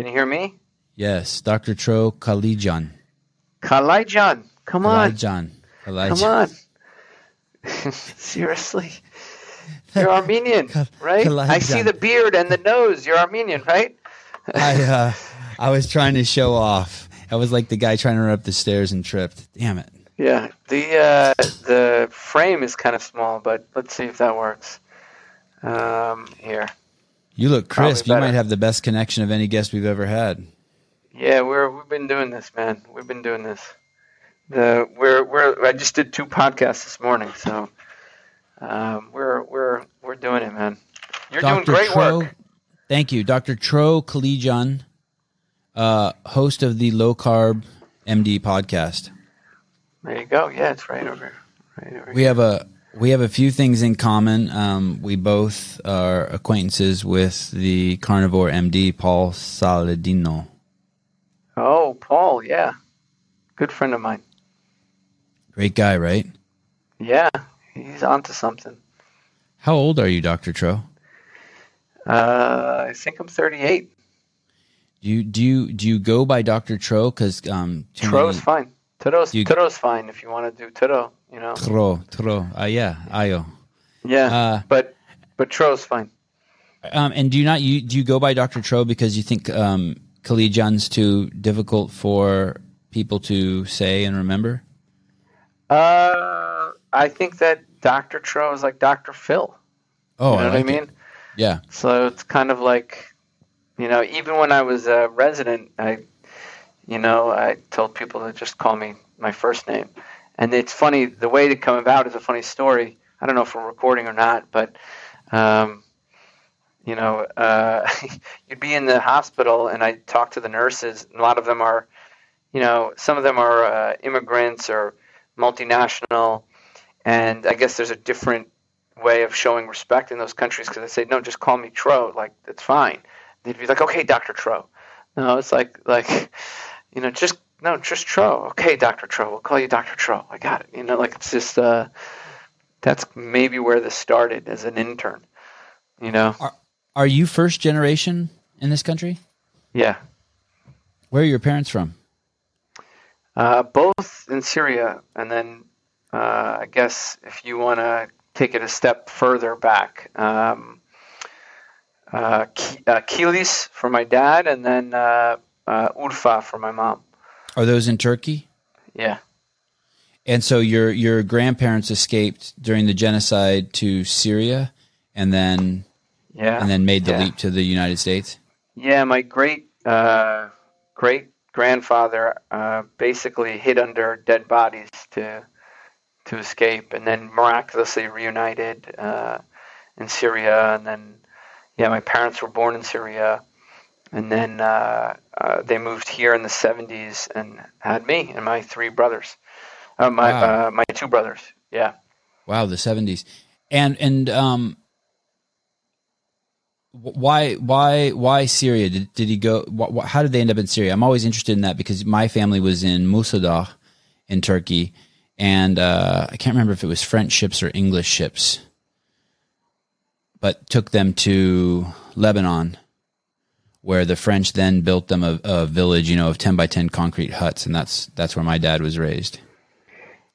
Can you hear me? Yes, Dr. Tro Kalayjian. Kalayjian, come on. Kalayjian. Come Kalayjian. on. Seriously. You're Armenian, right? I see the beard and the nose. You're Armenian, right? I uh, I was trying to show off. I was like the guy trying to run up the stairs and tripped. Damn it. Yeah. The uh, the frame is kind of small, but let's see if that works. Um, here. You look crisp. You might have the best connection of any guest we've ever had. Yeah, we're we've been doing this, man. We've been doing this. The we're we're I just did two podcasts this morning, so um, we're we're we're doing it, man. You're doing great Tro, work. Thank you, Dr. Tro Kalayjian, uh, host of the Low Carb MD podcast. There you go. Yeah, it's right over, right over. We have a we have a few things in common. Um, we both are acquaintances with the carnivore MD Paul Saladino. Oh, Paul, yeah, good friend of mine. Great guy, right? Yeah, he's onto something. How old are you, Dr. Tro? Uh, I think I'm 38. Do you do you do you go by Dr. Tro? Because um, Tro's many- fine. Turo's, You- Turo's fine if you want to do Turo, you know. Tro Tro. Uh, yeah, Ayo. Yeah, Uh, but but Tro's fine. Um, and do you not you do you go by Dr. Tro because you think um, Kalayjian's too difficult for people to say and remember? Uh, I think that Dr. Tro is like Dr. Phil. Oh, you know I what I mean? it. Yeah. So it's kind of like, you know, even when I was a resident, I, you know, I told people to just call me my first name. And it's funny, the way to come about is a funny story. I don't know if we're recording or not, but, um, you know, uh, you'd be in the hospital and I talk to the nurses. A lot of them are, you know, some of them are uh, immigrants or multinational. And I guess there's a different way of showing respect in those countries because they say, no, just call me Tro. Like, it's fine. They'd be like, okay, Dr. Tro. No, it's like, like, you know, just, no, just Tro. Okay, Dr. Tro. We'll call you Dr. Tro. I got it. You know, like, it's just, uh, that's maybe where this started as an intern, you know? Are are you first generation in this country? Yeah. Where are your parents from? Uh, both in Syria, and then uh, I guess if you want to take it a step further back, um, uh, uh, Kilis for my dad, and then uh, Urfa for my mom. Are those in Turkey? Yeah, And so your your grandparents escaped during the genocide to Syria, and then yeah, and then made the Yeah. leap to the United States. yeah. My great uh, great grandfather uh, basically hid under dead bodies to to escape, and then miraculously reunited uh, in Syria. And then, yeah, my parents were born in Syria, and then uh, uh, they moved here in the '70s and had me and my three brothers, uh, my Wow. uh, my two brothers. Yeah. Wow, the seventies, and and um, why why why Syria? Did did he go? Wh- wh- how did they end up in Syria? I'm always interested in that because my family was in Musa Dagh, in Turkey, and uh, I can't remember if it was French ships or English ships, but took them to Lebanon, where the French then built them a, a village, you know, of ten by ten concrete huts, and that's that's where my dad was raised.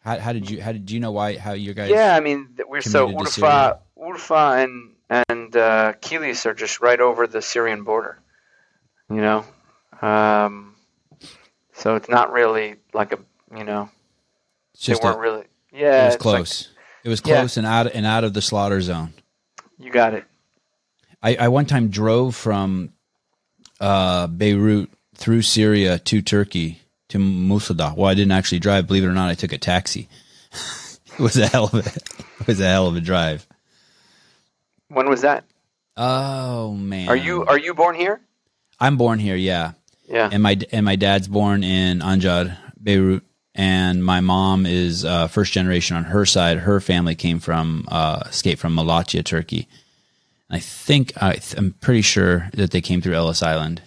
How, how did you? How did you know why? How your guys? Yeah, I mean, we're so Urfa, Urfa, and and uh, Kilis are just right over the Syrian border. You know, um, so it's not really like a you know It's just they weren't really yeah it was it's like- close. it was Yeah. close and out and out of the slaughter zone. you got it. I, I one time drove from uh, Beirut through Syria to Turkey to Musa Dagh. Well, I didn't actually drive. Believe it or not, I took a taxi. it was a hell of a it was a hell of a drive. When was that? Oh man, Are you are you born here? I'm born here, yeah, Yeah. and my and my dad's born in Anjar, Beirut, and my mom is uh, first generation on her side. Her family came from uh, escaped from Malatya, Turkey. I think I th- I'm pretty sure that they came through Ellis Island.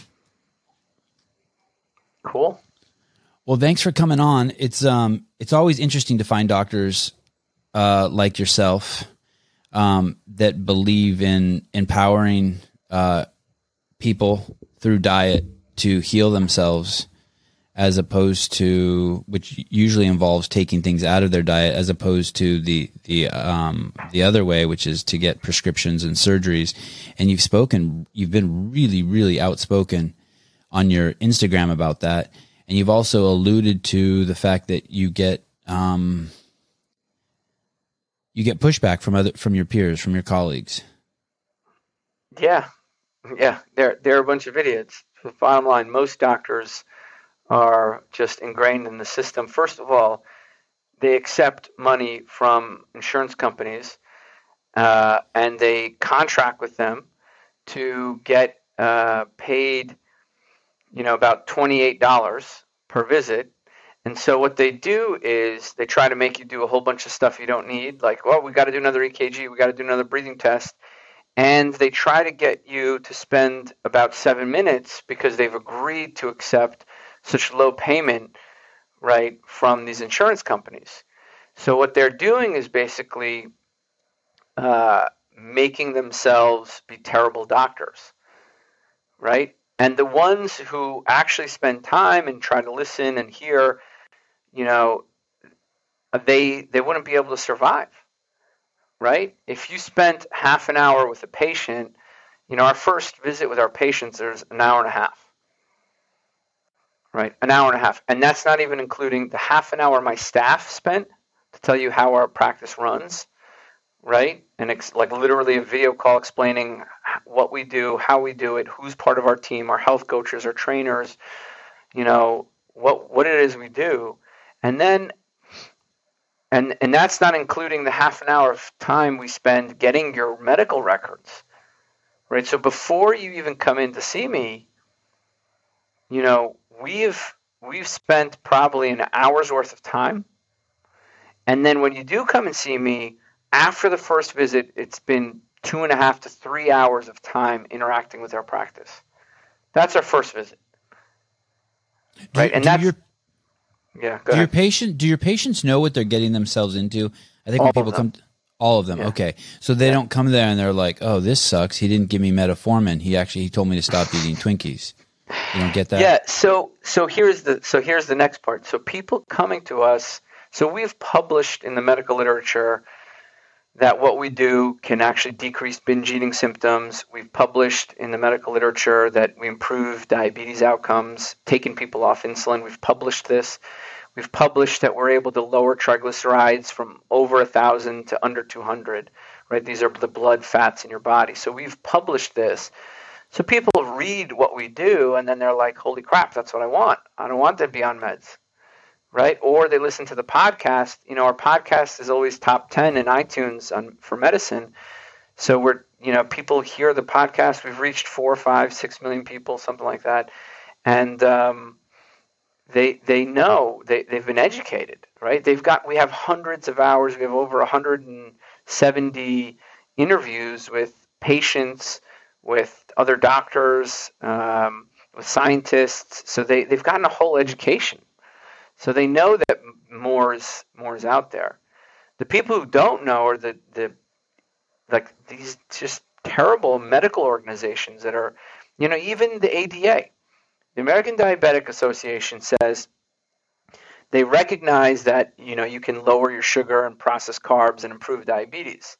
Cool. Well, thanks for coming on. It's um it's always interesting to find doctors uh like yourself um that believe in empowering uh people through diet to heal themselves as opposed to which usually involves taking things out of their diet as opposed to the the um, the other way which is to get prescriptions and surgeries. And you've spoken you've been really really outspoken on your Instagram about that. And you've also alluded to the fact that you get um, you get pushback from other from your peers from your colleagues. Yeah. Yeah. There there are a bunch of idiots. The bottom line most doctors are just ingrained in the system. First of all, they accept money from insurance companies uh, and they contract with them to get uh, paid, you know, about $28 per visit. And so what they do is they try to make you do a whole bunch of stuff you don't need, like, well, we got to do another EKG, we got to do another breathing test. And they try to get you to spend about seven minutes because they've agreed to accept such low payment, right, from these insurance companies. So what they're doing is basically uh, making themselves be terrible doctors, right? And the ones who actually spend time and try to listen and hear, you know, they they wouldn't be able to survive, right? If you spent half an hour with a patient, you know, our first visit with our patients is an hour and a half right? An hour and a half. And that's not even including the half an hour my staff spent to tell you how our practice runs, right? And it's like literally a video call explaining what we do, how we do it, who's part of our team, our health coaches, our trainers, you know, what what it is we do. And then and and that's not including the half an hour of time we spend getting your medical records. Right? So before you even come in to see me, you know, we've we've spent probably an hour's worth of time. And then when you do come and see me, after the first visit, it's been two and a half to three hours of time interacting with our practice. That's our first visit. Do, right. And that's your, yeah. do ahead. your patient do your patients know what they're getting themselves into? I think all when people come all of them. Yeah. Okay. So they yeah. don't come there and they're like, "Oh, this sucks. He didn't give me metformin. He actually he told me to stop eating Twinkies." You don't get that? Yeah. So so here's the so here's the next part. So people coming to us. So we've published in the medical literature that what we do can actually decrease binge eating symptoms. We've published in the medical literature that we improve diabetes outcomes, taking people off insulin. We've published this. We've published that we're able to lower triglycerides from over a thousand to under 200. Right? These are the blood fats in your body. So we've published this. So people read what we do and then they're like, holy crap, that's what I want. I don't want to be on meds. Right? Or they listen to the podcast. You know, our podcast is always top 10 in iTunes on, for medicine. So we're, you know, people hear the podcast. We've reached four, five, six million people, something like that. And, um, they they know they, they've been educated right they've got we have hundreds of hours we have over 170 interviews with patients with other doctors, um, with scientists. So they, they've gotten a whole education. So they know that more is, more is out there. The people who don't know are the, the like these just terrible medical organizations that are, you know, even the ADA, the American Diabetic Association says they recognize that you know you can lower your sugar and processed carbs and improve diabetes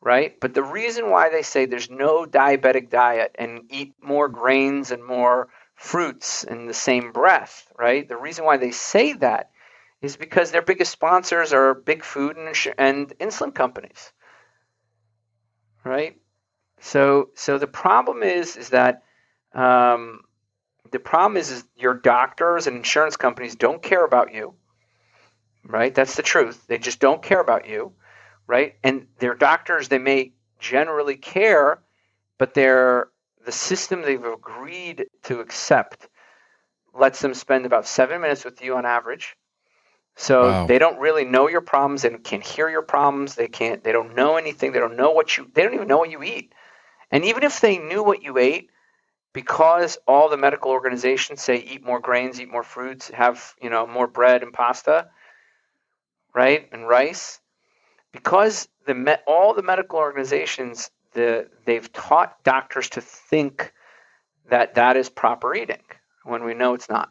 right? But the reason why they say there's no diabetic diet and eat more grains and more fruits in the same breath, right? The reason why they say that is because their biggest sponsors are big food and, and insulin companies, right? So, so the problem is is that um, the problem is, is your doctors and insurance companies don't care about you, right? That's the truth. They just don't care about you right? And their doctors, they may generally care, but they're the system they've agreed to accept lets them spend about seven minutes with you on average. So wow. they don't really know your problems and can't hear your problems. They can't. They don't know anything. They don't know what you. They don't even know what you eat. And even if they knew what you ate, because all the medical organizations say eat more grains, eat more fruits, have you know more bread and pasta, right, and rice because the all the medical organizations the they've taught doctors to think that that is proper eating when we know it's not.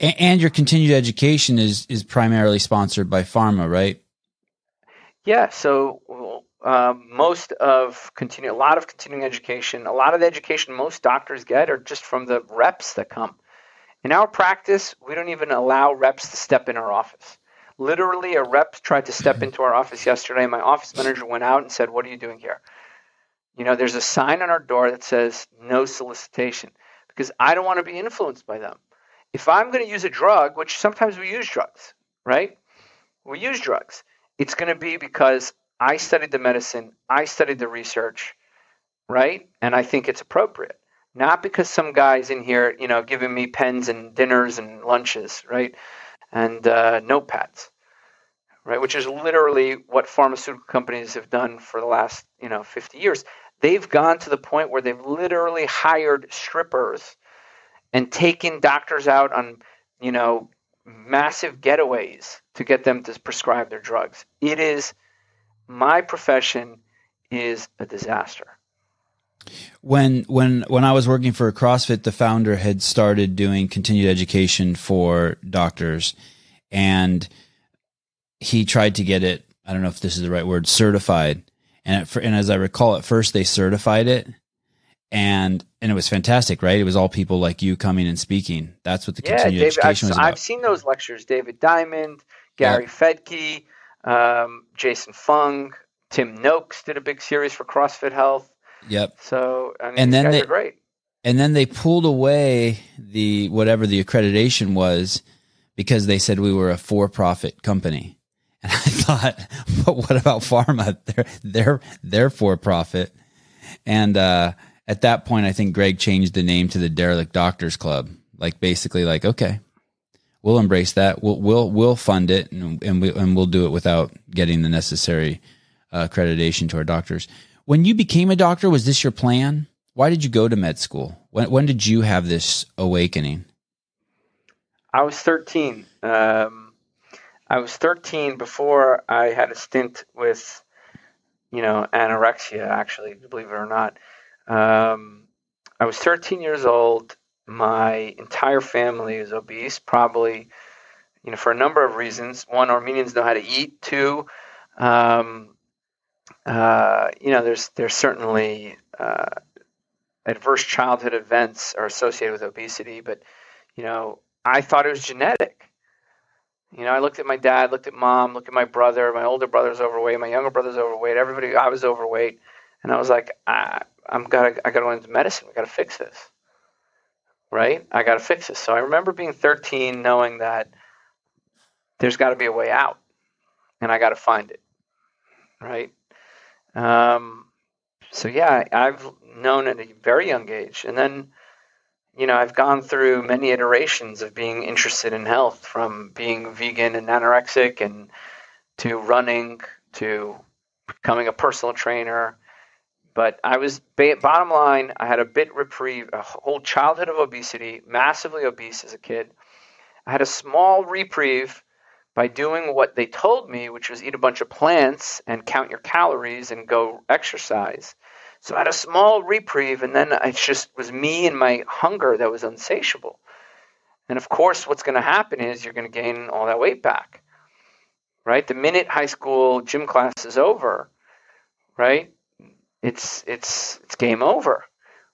And your continued education is is primarily sponsored by pharma, right? Yeah. So um, most of continue a lot of continuing education, a lot of the education most doctors get are just from the reps that come. In our practice, we don't even allow reps to step in our office. Literally, a rep tried to step into our office yesterday. My office manager went out and said, "What are you doing here?" You know, there's a sign on our door that says "No solicitation," because I don't want to be influenced by them if I'm going to use a drug, which sometimes we use drugs, right? We use drugs. It's going to be because I studied the medicine, I studied the research, right? And I think it's appropriate. Not because some guy's in here, you know, giving me pens and dinners and lunches, right? And uh, notepads, right? Which is literally what pharmaceutical companies have done for the last, you know, 50 years. They've gone to the point where they've literally hired strippers and taken doctors out on, you know, massive getaways to get them to prescribe their drugs. It is my profession is a disaster. When when when I was working for CrossFit, the founder had started doing continued education for doctors, and he tried to get it. I don't know if this is the right word, certified. And at, and as I recall, at first they certified it, and and it was fantastic, right? It was all people like you coming and speaking. That's what the yeah, continued David, education I've, was about. I've seen those lectures. David Diamond, Gary Fettke, um, Jason Fung, Tim Noakes did a big series for CrossFit Health. Yep. So I mean, and then they, great. And then they pulled away the whatever the accreditation was because they said we were a for-profit company. And I thought, but what about pharma? They're they're they're for-profit. And uh, at that point, I think Greg changed the name to the Derelict Doctors Club. Like basically, like okay, we'll embrace that. We'll we'll we'll fund it, and and we and we'll do it without getting the necessary uh, accreditation to our doctors. When you became a doctor, was this your plan? Why did you go to med school? When when did you have this awakening? I was thirteen. Um, I was thirteen before I had a stint with, you know, anorexia. Actually, believe it or not. Um, I was 13 years old. My entire family is obese, probably, you know, for a number of reasons. One, Armenians know how to eat. Two, um, uh, you know, there's there's certainly uh, adverse childhood events are associated with obesity, but you know, I thought it was genetic. You know, I looked at my dad, looked at mom, looked at my brother. My older brother's overweight. My younger brother's overweight. Everybody, I was overweight, and I was like, ah, I'm gotta I gotta go into medicine. We gotta fix this. Right? I gotta fix this. So I remember being 13, knowing that there's got to be a way out, and I got to find it. Right? Um, so yeah, I've known at a very young age, and then you know I've gone through many iterations of being interested in health, from being vegan and anorexic, and to running, to becoming a personal trainer, but I was bottom line. I had a bit reprieve, a whole childhood of obesity, massively obese as a kid. I had a small reprieve by doing what they told me, which was eat a bunch of plants and count your calories and go exercise. So I had a small reprieve, and then it just was me and my hunger that was unsatiable. And of course, what's going to happen is you're going to gain all that weight back, right? The minute high school gym class is over, right? it's it's it's game over,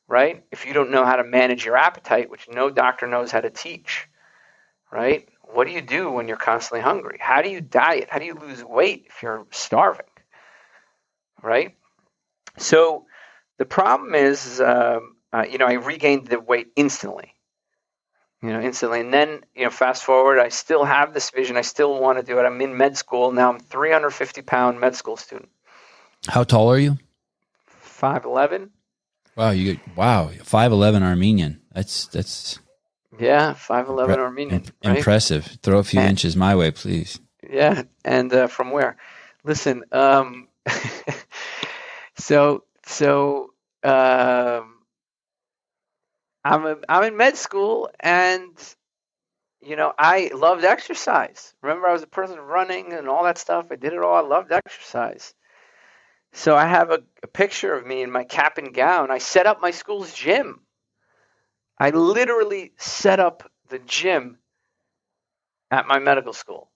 right? If you don't know how to manage your appetite, which no doctor knows how to teach, right? What do you do when you're constantly hungry? How do you diet? How do you lose weight if you're starving? Right? So the problem is, um, uh, you know, I regained the weight instantly. You know, instantly. And then, you know, fast forward, I still have this vision. I still want to do it. I'm in med school. Now I'm 350 pound med school student. How tall are you? five eleven. Wow, you wow five eleven Armenian. That's that's yeah five eleven impre- Armenian. right? Impressive. Throw a few and, inches my way, please. Yeah, and uh, from where? Listen, um, so so um, I'm a, I'm in med school and you know, I loved exercise. Remember, I was a person running and all that stuff. I did it all. I loved exercise. So I have a, a, picture of me in my cap and gown. I set up my school's gym. I literally set up the gym at my medical school.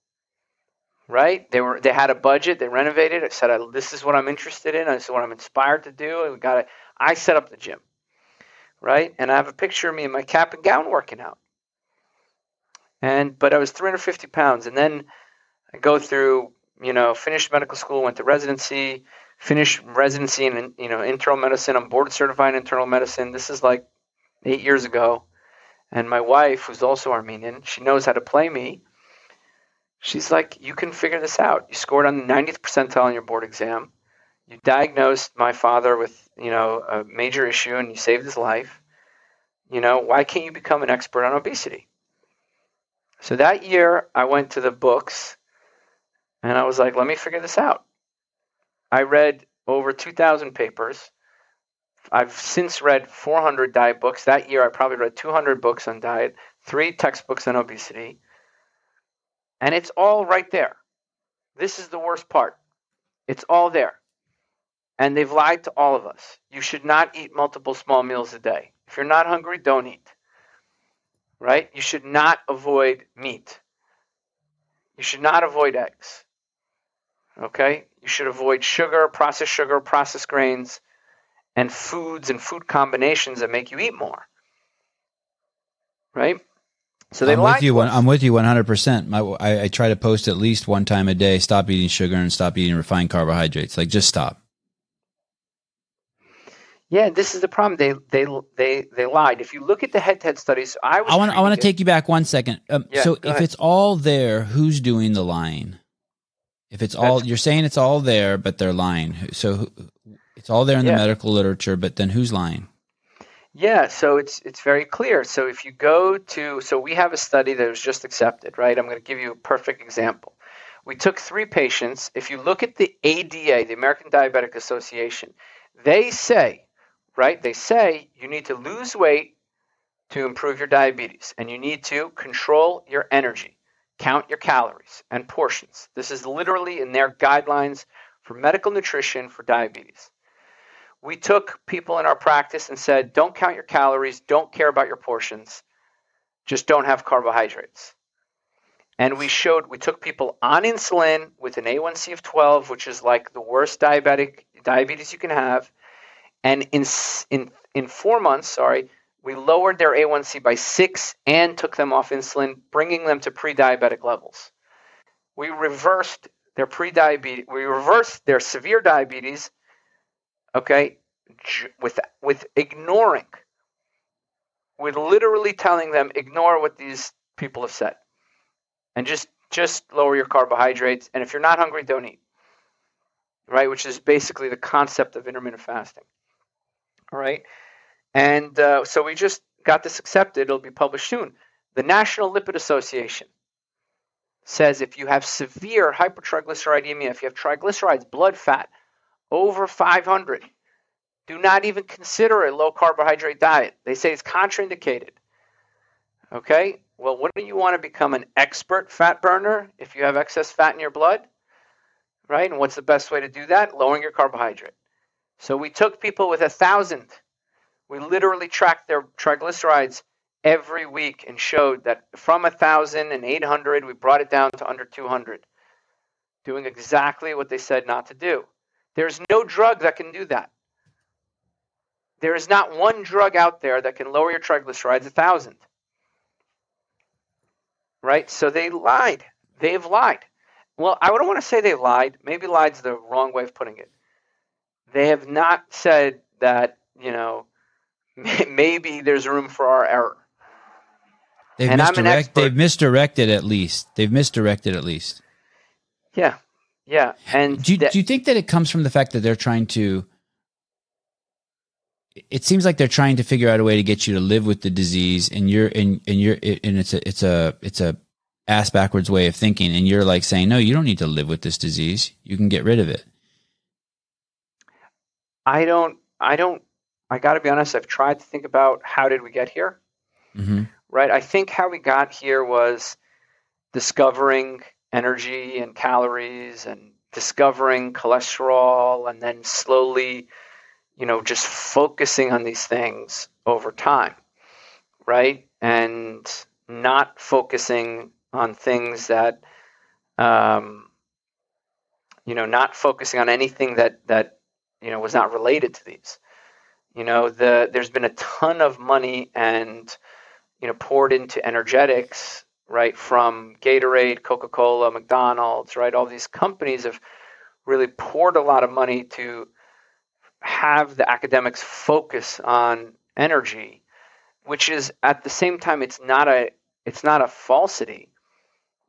Right? They were they had a budget. They renovated. I said, "This is what I'm interested in. This is what I'm inspired to do." And we got it. I set up the gym. Right? And I have a picture of me in my cap and gown working out. And but I was 350 pounds, and then I go through, you know, finished medical school, went to residency, finished residency in you know internal medicine. I'm board certified in internal medicine. This is like eight years ago. And my wife, who's also Armenian, she knows how to play me. She's like, You can figure this out. You scored on the 90th percentile on your board exam. You diagnosed my father with, you know, a major issue and you saved his life. You know, why can't you become an expert on obesity? So that year, I went to the books and I was like, let me figure this out. I read over 2,000 papers. I've since read 400 diet books. That year, I probably read 200 books on diet, three textbooks on obesity. And it's all right there. This is the worst part. It's all there. And they've lied to all of us. You should not eat multiple small meals a day. If you're not hungry, don't eat. Right? You should not avoid meat. You should not avoid eggs. Okay? You should avoid sugar, processed sugar, processed grains and foods and food combinations that make you eat more. Right? So they I'm with you. I'm with you 100. percent I, I try to post at least one time a day. Stop eating sugar and stop eating refined carbohydrates. Like just stop. Yeah, this is the problem. They they they they lied. If you look at the head-to-head studies, I I want I want to take you back one second. Um, yeah, so if ahead. it's all there, who's doing the lying? If it's all That's, you're saying it's all there, but they're lying. So it's all there in yeah. the medical literature, but then who's lying? Yeah, so it's it's very clear. So if you go to so we have a study that was just accepted, right? I'm going to give you a perfect example. We took three patients. If you look at the ADA, the American Diabetic Association, they say, right? They say you need to lose weight to improve your diabetes and you need to control your energy, count your calories and portions. This is literally in their guidelines for medical nutrition for diabetes we took people in our practice and said, don't count your calories, don't care about your portions, just don't have carbohydrates. And we showed, we took people on insulin with an A1C of 12, which is like the worst diabetic diabetes you can have. And in, in, in four months, sorry, we lowered their A1C by six and took them off insulin, bringing them to pre diabetic levels. We reversed their pre diabetes, we reversed their severe diabetes okay, with with ignoring, with literally telling them ignore what these people have said, and just just lower your carbohydrates, and if you're not hungry, don't eat. Right, which is basically the concept of intermittent fasting. All right, and uh, so we just got this accepted. It'll be published soon. The National Lipid Association says if you have severe hypertriglyceridemia, if you have triglycerides, blood fat, over 500. Do not even consider a low carbohydrate diet. They say it's contraindicated. Okay? Well, wouldn't you want to become an expert fat burner if you have excess fat in your blood? Right? And what's the best way to do that? Lowering your carbohydrate. So we took people with a thousand. We literally tracked their triglycerides every week and showed that from a thousand and eight hundred, we brought it down to under 200, doing exactly what they said not to do. There's no drug that can do that. There is not one drug out there that can lower your triglycerides a thousand. Right? So they lied. They've lied. Well, I don't want to say they lied. Maybe lied's the wrong way of putting it. They have not said that, you know, maybe there's room for our error. They've, misdirect, they've misdirected at least. They've misdirected at least. Yeah. Yeah, and do you, do you think that it comes from the fact that they're trying to? It seems like they're trying to figure out a way to get you to live with the disease, and you're and and you're and it's a it's a it's a ass backwards way of thinking, and you're like saying, no, you don't need to live with this disease. You can get rid of it. I don't. I don't. I got to be honest. I've tried to think about how did we get here. Mm-hmm. Right. I think how we got here was discovering energy and calories and discovering cholesterol and then slowly, you know, just focusing on these things over time. right? And not focusing on things that, um, you know, not focusing on anything that that you know was not related to these. You know, the there's been a ton of money and you know poured into energetics, right? From Gatorade, Coca Cola, McDonald's, right? All these companies have really poured a lot of money to have the academics focus on energy, which is at the same time it's not a it's not a falsity,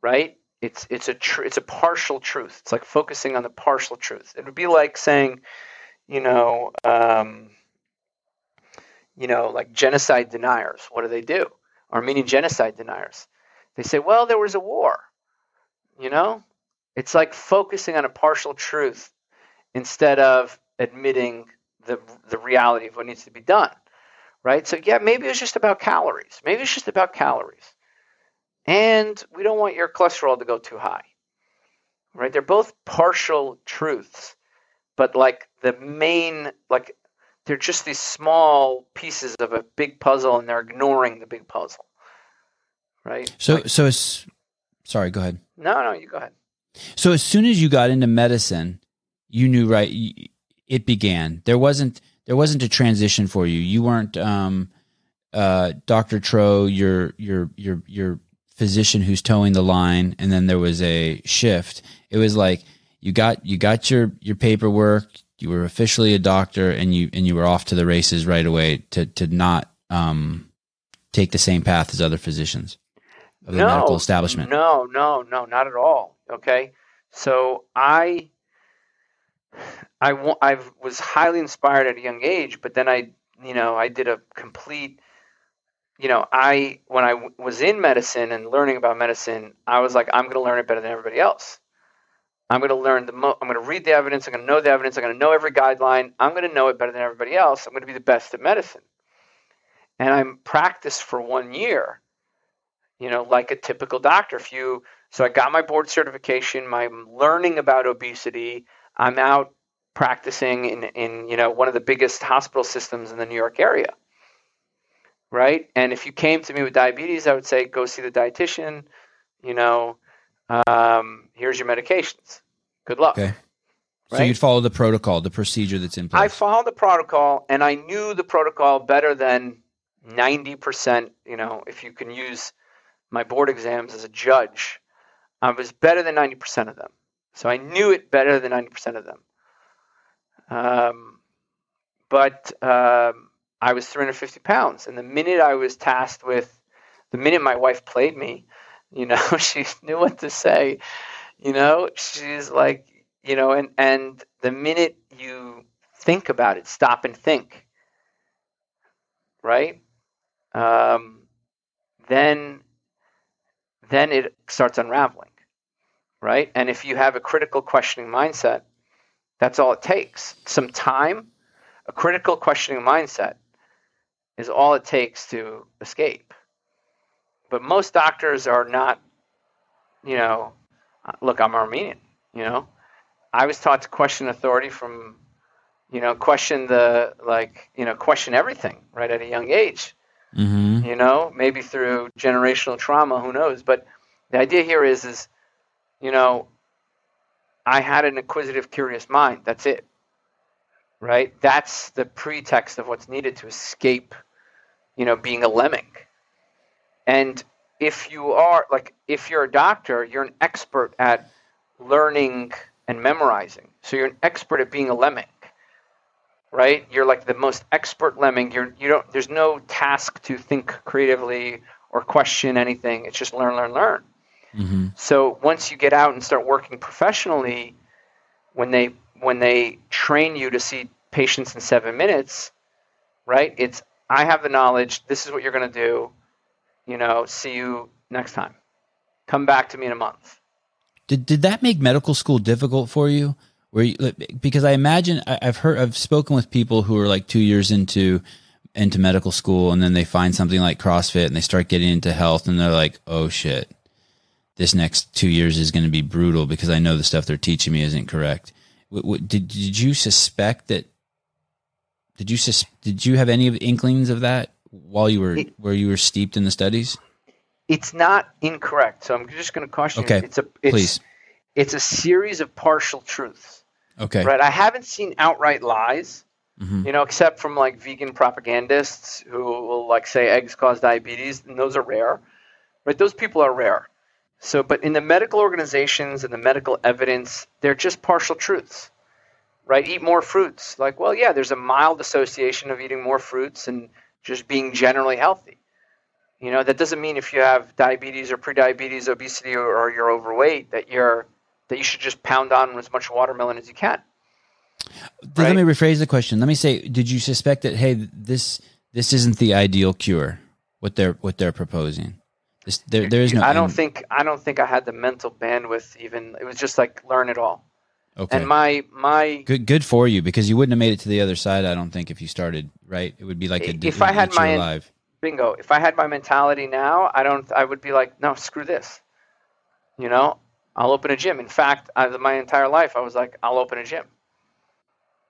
right? It's it's a tr- it's a partial truth. It's like focusing on the partial truth. It would be like saying, you know, um, you know, like genocide deniers. What do they do? Armenian genocide deniers. They say, well, there was a war. You know, it's like focusing on a partial truth instead of admitting the the reality of what needs to be done. Right? So yeah, maybe it's just about calories. Maybe it's just about calories. And we don't want your cholesterol to go too high. Right? They're both partial truths, but like the main like they're just these small pieces of a big puzzle and they're ignoring the big puzzle. Right? So Like- so it's sorry, go ahead. no, no, you go ahead. So as soon as you got into medicine, you knew right it began. There wasn't there wasn't a transition for you. You weren't um, uh, Dr. Tro, your your your your physician who's toeing the line, and then there was a shift. It was like you got you got your your paperwork. You were officially a doctor, and you and you were off to the races right away to to not um, take the same path as other physicians of the medical establishment. No, no, no, not at all. Okay, so I, I, I was highly inspired at a young age, but then I, you know, I did a complete, you know, I when I w- was in medicine and learning about medicine, I was like, I'm going to learn it better than everybody else. I'm going to learn the mo- I'm going to read the evidence. I'm going to know the evidence. I'm going to know every guideline. I'm going to know it better than everybody else. I'm going to be the best at medicine. And I'm practiced for one year you know, like a typical doctor. If you, so I got my board certification, my learning about obesity. I'm out practicing in, in, you know, one of the biggest hospital systems in the New York area. Right. And if you came to me with diabetes, I would say, go see the dietitian, you know, um, here's your medications. Good luck. Okay. So Right? you'd follow the protocol, the procedure that's in place. I followed the protocol and I knew the protocol better than 90%. You know, if you can use my board exams as a judge, I was better than 90% of them. So I knew it better than 90% of them. Um, but um, I was 350 pounds. And the minute I was tasked with, the minute my wife played me, you know, she knew what to say. You know, she's like, you know, and, and the minute you think about it, stop and think, right? Um, then, then it starts unraveling, right? And if you have a critical questioning mindset, that's all it takes. Some time, a critical questioning mindset is all it takes to escape. But most doctors are not, you know, uh, look, I'm Armenian, you know. I was taught to question authority from, you know, question the, like, you know, question everything, right, at a young age mm-hmm. you know maybe through generational trauma who knows? But the idea here is is you know i had an inquisitive curious mind. That's it. Right? That's the pretext of what's needed to escape you know being a lemming and if you are like if you're a doctor you're an expert at learning and memorizing. So you're an expert at being a lemming right? You're like the most expert lemming. You're you don't. There's no task to think creatively or question anything. It's just learn, learn, learn. Mm-hmm. So once you get out and start working professionally, when they when they train you to see patients in seven minutes, right? It's I have the knowledge. This is what you're going to do. You know, see you next time. Come back to me in a month. Did did that make medical school difficult for you? Where you, because I imagine I've heard I've spoken with people who are like two years into into medical school and then they find something like CrossFit and they start getting into health and they're like, oh shit, this next two years is going to be brutal because I know the stuff they're teaching me isn't correct. W- w- did did you suspect that? Did you sus- did you have any of inklings of that while you were It- where you were steeped in the studies? It's not incorrect. So I'm just going to caution Okay, you. It's a it's, please. It's a series of partial truths. Okay. Right. I haven't seen outright lies. Mhm. You know, except from like vegan propagandists who will like say eggs cause diabetes, and those are rare. Right. Those people are rare. So, but in the medical organizations and the medical evidence, they're just partial truths. Right. Eat more fruits. Like, well, yeah, there's a mild association of eating more fruits and just being generally healthy. You know, that doesn't mean if you have diabetes or prediabetes, obesity, or, or you're overweight that you're that you should just pound on as much watermelon as you can. Let me rephrase the question. Let me say, did you suspect that hey, this this isn't the ideal cure? What they're what they're proposing. This, there, there is no. I don't end- think I don't think I had the mental bandwidth. Even it was just like learn it all. Okay. And my my good, good for you because you wouldn't have made it to the other side. I don't think if you started right, it would be like a, If I had my- alive. bingo. If I had my mentality now, I don't. I would be like, no, screw this. You know, I'll open a gym. In fact, I, my entire life, I was like, I'll open a gym.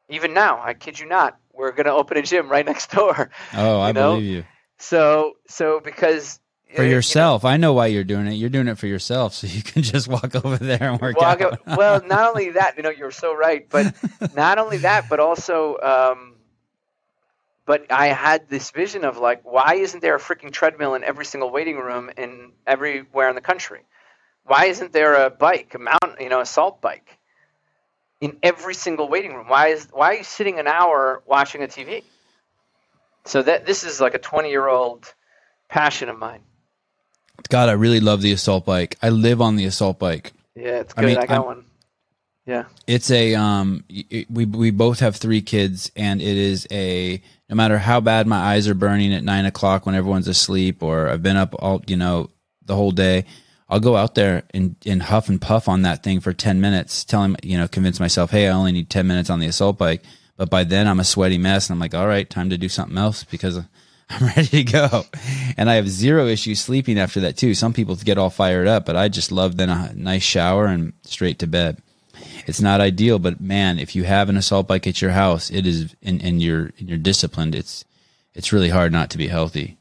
Even now, I kid you not, we're gonna open a gym right next door. Oh, I know, believe you. So so because For uh, you know, yourself, I know why you're doing it. You're doing it for yourself, so you can just walk over there and work Well, out. well, not only that, you know, you're so right, but not only that, but also, um, but I had this vision of like, why isn't there a freaking treadmill in every single waiting room in everywhere in the country? Why isn't there a bike, a mountain, you know, a salt bike in every single waiting room? Why is why are you sitting an hour watching a TV? So that this is like a 20 year old passion of mine. God, I really love the assault bike. I live on the assault bike. Yeah, it's good. I, mean, got I'm- one. Yeah. It's a um y- we we both have three kids and it is a no matter how bad my eyes are burning at nine o'clock when everyone's asleep or I've been up all you know the whole day, I'll go out there and, and huff and puff on that thing for ten minutes, tell him you know convince myself, hey, I only need ten minutes on the assault bike. But by then I'm a sweaty mess and I'm like, all right, time to do something else because I'm ready to go. And I have zero issue sleeping after that too. Some people get all fired up, but I just love then a nice shower and straight to bed it's not ideal, but man, if you have an assault bike at your house, it is and, and you're and you're disciplined, it's it's really hard not to be healthy.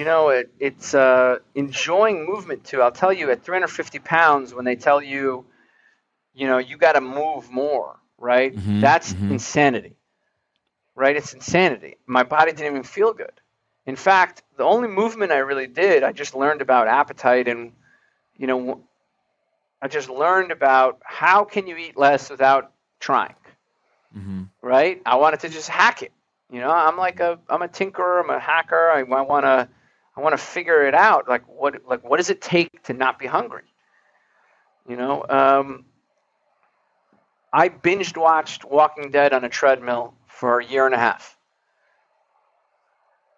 You know, it, it's uh, enjoying movement too. I'll tell you, at 350 pounds, when they tell you, you know, you got to move more, right? Mhm, That's mhm. insanity, right? It's insanity. My body didn't even feel good. In fact, the only movement I really did, I just learned about appetite and, you know, I just learned about how can you eat less without trying Mm-hmm. right? I wanted to just hack it. You know, I'm like a I'm a tinkerer, I'm a hacker. I, I want to I want to figure it out. Like what like what does it take to not be hungry? You know, um, I binged watched Walking Dead on a treadmill for a year and a half.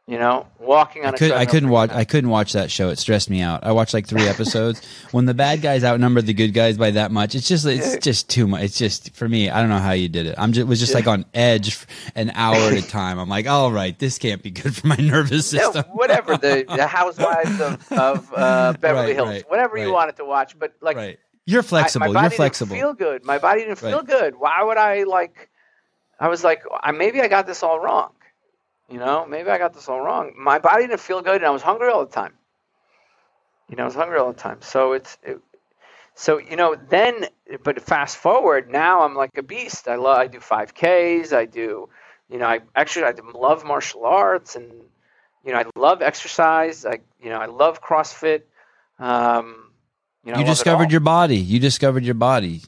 You know, walking on I a could. I couldn't for a year watch I couldn't watch that show. It stressed me out. I watched like three episodes. when the bad guys outnumbered the good guys by that much, it's just it's just too much. It's just for me. I don't know how you did it. I'm just was just like on edge an hour at a time. I'm like, all right, this can't be good for my nervous system. Yeah, whatever the, the Housewives of, of uh, Beverly Right, Hills, right, whatever you wanted to watch, but like right. You're I- flexible. my body You're flexible. Didn't feel good. My body didn't feel Right. good. Why would I like? I was like, I, maybe I got this all wrong. You know, maybe I got this all wrong. My body didn't feel good, and I was hungry all the time. You know, I was hungry all the time. So it's, it, so you know, then, but fast forward, now I'm like a beast. I love, I do 5Ks. I do, you know, I actually I love martial arts, and you know, I love exercise. I, you know, I love CrossFit. Um, you know, you love it all. discovered your body. You discovered your body.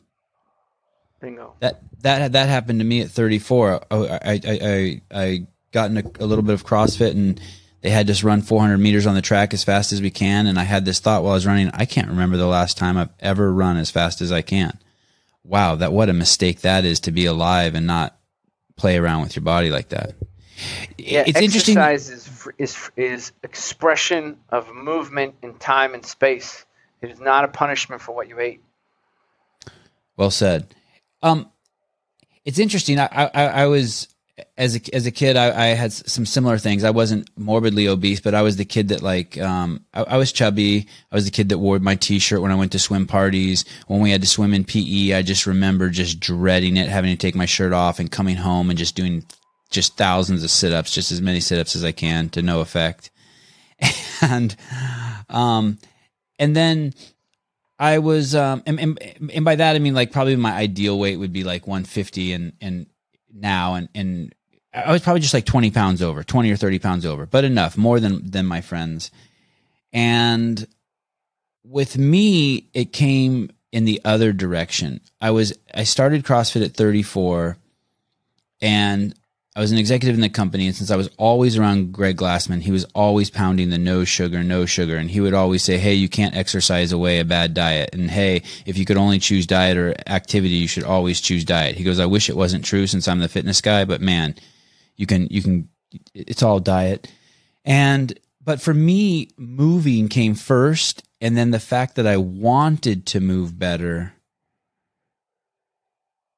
bingo. That that that happened to me at 34. Oh, I I I, I got in a, a little bit of CrossFit and they had us run 400 meters on the track as fast as we can. And I had this thought while I was running. I can't remember the last time I've ever run as fast as I can. Wow, that what a mistake that is to be alive and not play around with your body like that. Yeah, it's interesting. exercise is, is is expression of movement in time and space. It is not a punishment for what you ate. Well said. Um, it's interesting. I, I, I was as a as a kid. I, I had some similar things. I wasn't morbidly obese, but I was the kid that like um, I, I was chubby. I was the kid that wore my T-shirt when I went to swim parties. When we had to swim in PE, I just remember just dreading it, having to take my shirt off and coming home and just doing just thousands of sit-ups, just as many sit-ups as I can to no effect. And um and then I was um and, and, and by that I mean like probably my ideal weight would be like 150 and and now and and I was probably just like 20 pounds over, 20 or 30 pounds over, but enough, more than than my friends. And with me, it came in the other direction. I was I started CrossFit at 34 and I was an executive in the company and since I was always around Greg Glassman, he was always pounding the no sugar, no sugar and he would always say, "Hey, you can't exercise away a bad diet." And hey, if you could only choose diet or activity, you should always choose diet. He goes, "I wish it wasn't true since I'm the fitness guy, but man, you can you can it's all diet." And but for me, moving came first and then the fact that I wanted to move better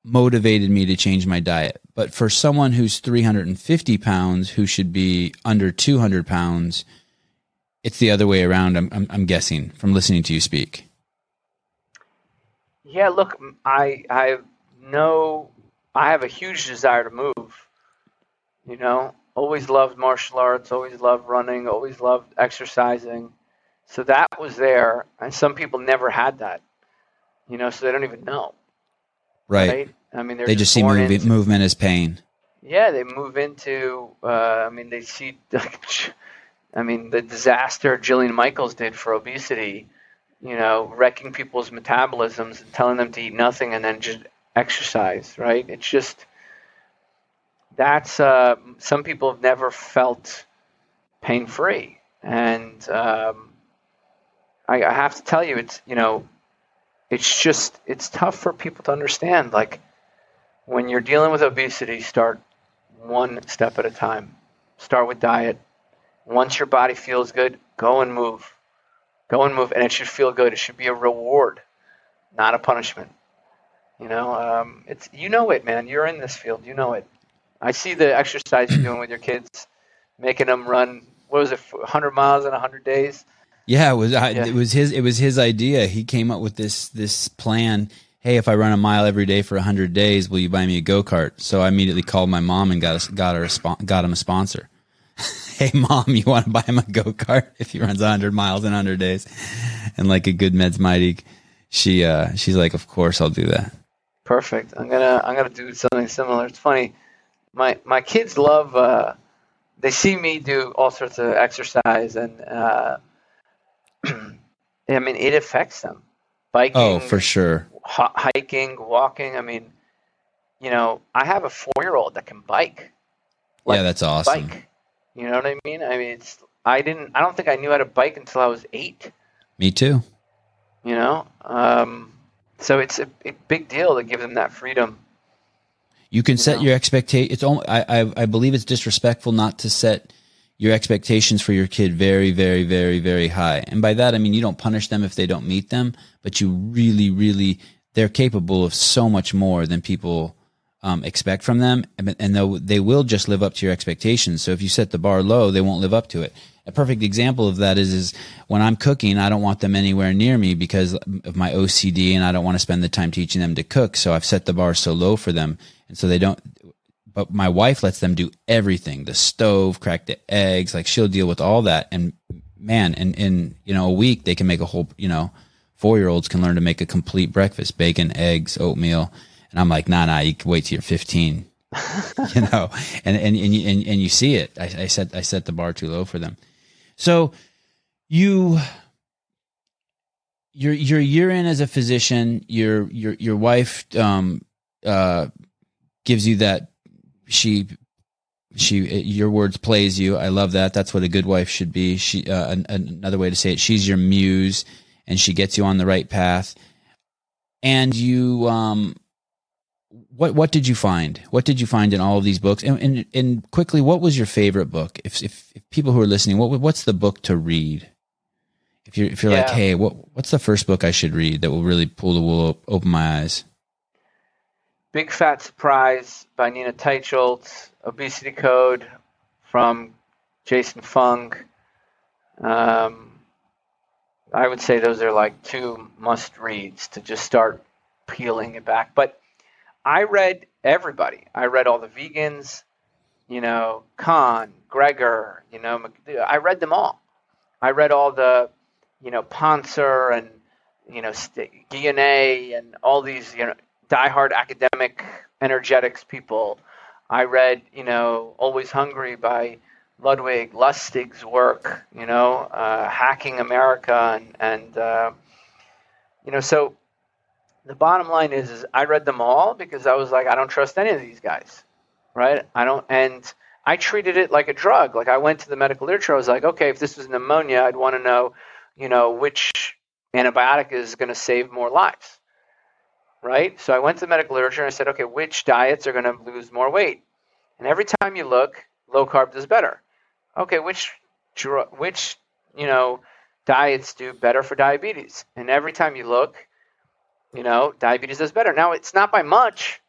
motivated me to change my diet. But for someone who's 350 pounds, who should be under 200 pounds, it's the other way around. I'm, I'm, I'm guessing from listening to you speak. Yeah, look, I I know I have a huge desire to move. You know, always loved martial arts, always loved running, always loved exercising. So that was there, and some people never had that, you know, so they don't even know. Right. right? I mean, they just see movement, into, movement as pain. Yeah, they move into. Uh, I mean, they see. I mean, the disaster Jillian Michaels did for obesity. You know, wrecking people's metabolisms and telling them to eat nothing and then just exercise. Right? It's just that's uh, some people have never felt pain free, and um, I, I have to tell you, it's you know, it's just it's tough for people to understand. Like when you're dealing with obesity, start one step at a time. Start with diet. Once your body feels good, go and move. Go and move, and it should feel good. It should be a reward, not a punishment. You know, um, it's you know it, man. You're in this field. You know it. I see the exercise you're doing with your kids, making them run. What was it, 100 miles in 100 days? Yeah, it was. I, yeah. It was his. It was his idea. He came up with this this plan. Hey, if I run a mile every day for hundred days, will you buy me a go kart? So I immediately called my mom and got a, got a got him a sponsor. hey, mom, you want to buy him a go kart if he runs hundred miles in hundred days? And like a good meds mighty, she uh, she's like, of course I'll do that. Perfect. I'm gonna I'm gonna do something similar. It's funny. My my kids love. Uh, they see me do all sorts of exercise and. Uh, I mean, it affects them. Biking. Oh, for sure. H- hiking, walking. I mean, you know, I have a four-year-old that can bike. Like, yeah, that's awesome. Bike. You know what I mean? I mean, it's. I didn't. I don't think I knew how to bike until I was eight. Me too. You know, um, so it's a, a, big deal to give them that freedom. You can you set know? your expectation. It's only. I, I I believe it's disrespectful not to set your expectations for your kid very, very, very, very high. And by that, I mean, you don't punish them if they don't meet them, but you really, really, they're capable of so much more than people um, expect from them. And, and they will just live up to your expectations. So if you set the bar low, they won't live up to it. A perfect example of that is, is when I'm cooking, I don't want them anywhere near me because of my OCD and I don't want to spend the time teaching them to cook. So I've set the bar so low for them. And so they don't, but my wife lets them do everything the stove crack the eggs like she'll deal with all that. And man in in you know a week they can make a whole you know four year olds can learn to make a complete breakfast bacon eggs oatmeal. And i'm like nah nah you can wait till you're 15 you know? And and and you, and, and you see it. I, I set i set the bar too low for them. So you you're you're year in as a physician. Your your your wife um uh gives you that she she your words plays you. I love that. That's what a good wife should be. She uh, an, another way to say it she's your muse and she gets you on the right path. And you um what what did you find? What did you find in all of these books? And and, and quickly what was your favorite book? If, if, if people who are listening what what's the book to read? If you're if you're yeah. like hey what what's the first book i should read that will really pull the wool open my eyes Big Fat Surprise by Nina Teicholz, Obesity Code from Jason Fung. Um, I would say those are like two must reads to just start peeling it back. But I read everybody. I read all the vegans. you know, Kahn, Greger, you know, I read them all. I read all the, you know, Pontzer and, you know, Guyenet and all these, you know, diehard academic energetics people. I read, you know, Always Hungry by Ludwig Lustig's work, you know, uh, Hacking America, and, and uh, you know, so the bottom line is, is I read them all because I was like, I don't trust any of these guys, right? I don't, and I treated it like a drug. Like I went to the medical literature. I was like, okay, if this was pneumonia, I'd want to know, you know, which antibiotic is going to save more lives, right? So I went to the medical literature and I said, okay, which diets are going to lose more weight? And every time you look, low carb does better. Okay, which which you know diets do better for diabetes? And every time you look, you know, diabetes does better. Now it's not by much,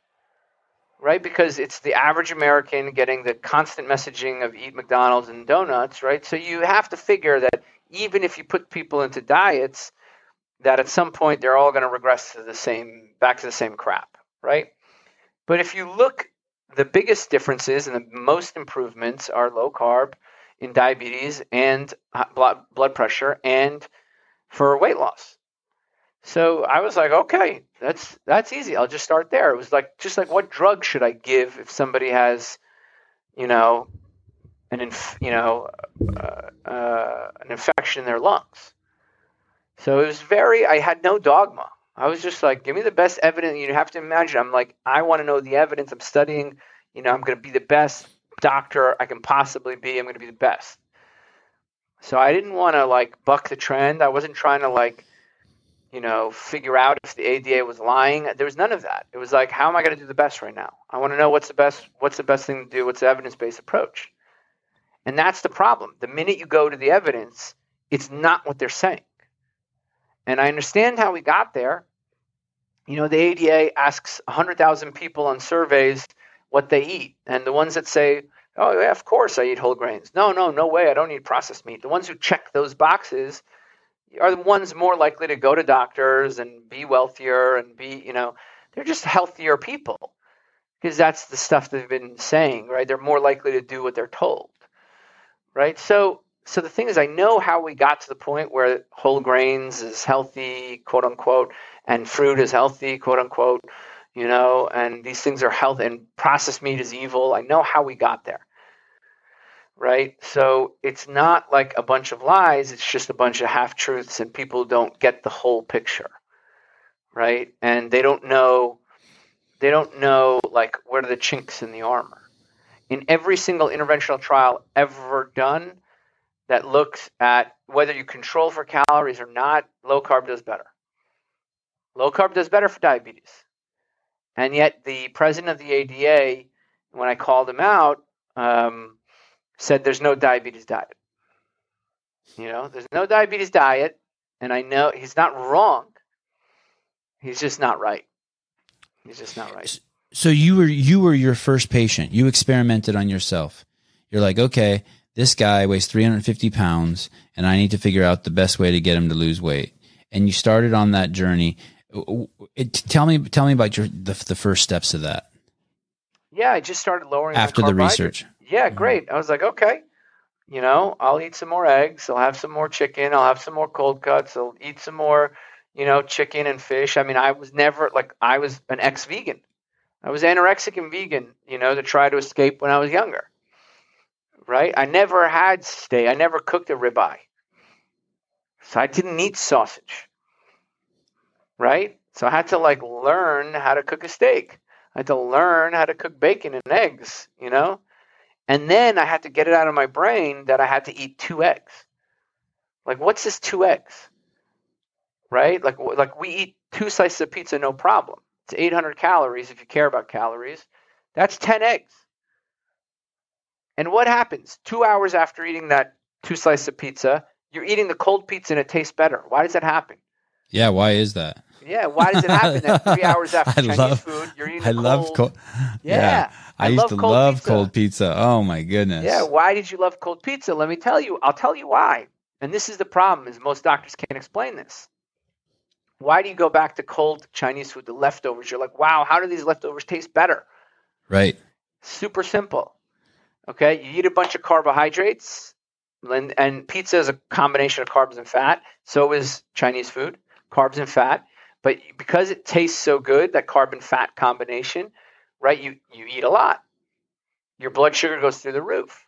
right? Because it's the average American getting the constant messaging of eat McDonald's and donuts, right? So you have to figure that even if you put people into diets, that at some point they're all going to regress to the same, back to the same crap, right? But if you look, the biggest differences and the most improvements are low carb in diabetes and blood pressure and for weight loss. So I was like, okay, that's that's easy. I'll just start there. It was like just like what drug should I give if somebody has, you know, an inf- you know, uh, uh, an infection in their lungs. So it was very. I had no dogma. I was just like, give me the best evidence. You have to imagine. I'm like, I want to know the evidence. I'm studying. You know, I'm going to be the best doctor I can possibly be. I'm going to be the best. So I didn't want to like buck the trend. I wasn't trying to like you know, figure out if the ADA was lying. There was none of that. It was like, how am I going to do the best right now? I want to know what's the best. What's the best thing to do? What's the evidence-based approach? And that's the problem. The minute you go to the evidence, it's not what they're saying. And I understand how we got there. You know, the ADA asks 100,000 people on surveys what they eat, and the ones that say, "Oh yeah, of course I eat whole grains," no, no, no way, I don't eat processed meat. The ones who check those boxes are the ones more likely to go to doctors and be wealthier and be, you know, they're just healthier people because that's the stuff they've been saying, right? They're more likely to do what they're told, right? So, so the thing is, I know how we got to the point where whole grains is healthy, quote unquote, and fruit is healthy, quote unquote, you know, and these things are healthy, and processed meat is evil. I know how we got there right? So it's not like a bunch of lies, it's just a bunch of half truths, and people don't get the whole picture, right? And they don't know, they don't know, like, where are the chinks in the armor. In every single interventional trial ever done that looks at whether you control for calories or not, low carb does better. Low carb does better for diabetes. And yet, the president of the ADA, when I called him out, um, said there's no diabetes diet. You know, there's no diabetes diet, and I know he's not wrong. He's just not right. He's just not right. So you were you were your first patient. You experimented on yourself. You're like, okay, this guy weighs 350 pounds, and I need to figure out the best way to get him to lose weight. And you started on that journey. It, tell me, tell me about your the, the first steps of that. Yeah, I just started lowering after the research yeah, mm-hmm. great. I was like, okay, you know, I'll eat some more eggs. I'll have some more chicken. I'll have some more cold cuts. I'll eat some more, you know, chicken and fish. I mean, I was never like, I was an ex vegan. I was anorexic and vegan, you know, to try to escape when I was younger. Right? I never had steak. I never cooked a ribeye. So I didn't eat sausage. Right? So I had to like learn how to cook a steak. I had to learn how to cook bacon and eggs, you know? And then I had to get it out of my brain that I had to eat two eggs. Like, what's this two eggs? Right? Like, like we eat two slices of pizza, no problem. It's 800 calories if you care about calories. That's 10 eggs. And what happens? Two hours after eating that two slices of pizza, you're eating the cold pizza and it tastes better. Why does that happen? Yeah, why is that? Yeah, why does it happen that three hours after I Chinese love, food, you're eating I cold? love cold. Yeah, yeah. I, I, used to love pizza. cold pizza. Oh my goodness. Yeah, why did you love cold pizza? Let me tell you. I'll tell you why. And this is the problem: is most doctors can't explain this. Why do you go back to cold Chinese food, the leftovers? You're like, wow, how do these leftovers taste better? Right. Super simple. Okay, you eat a bunch of carbohydrates, and, and pizza is a combination of carbs and fat. So is Chinese food, carbs and fat. But because it tastes so good, that carb and fat combination, right? You you eat a lot. Your blood sugar goes through the roof.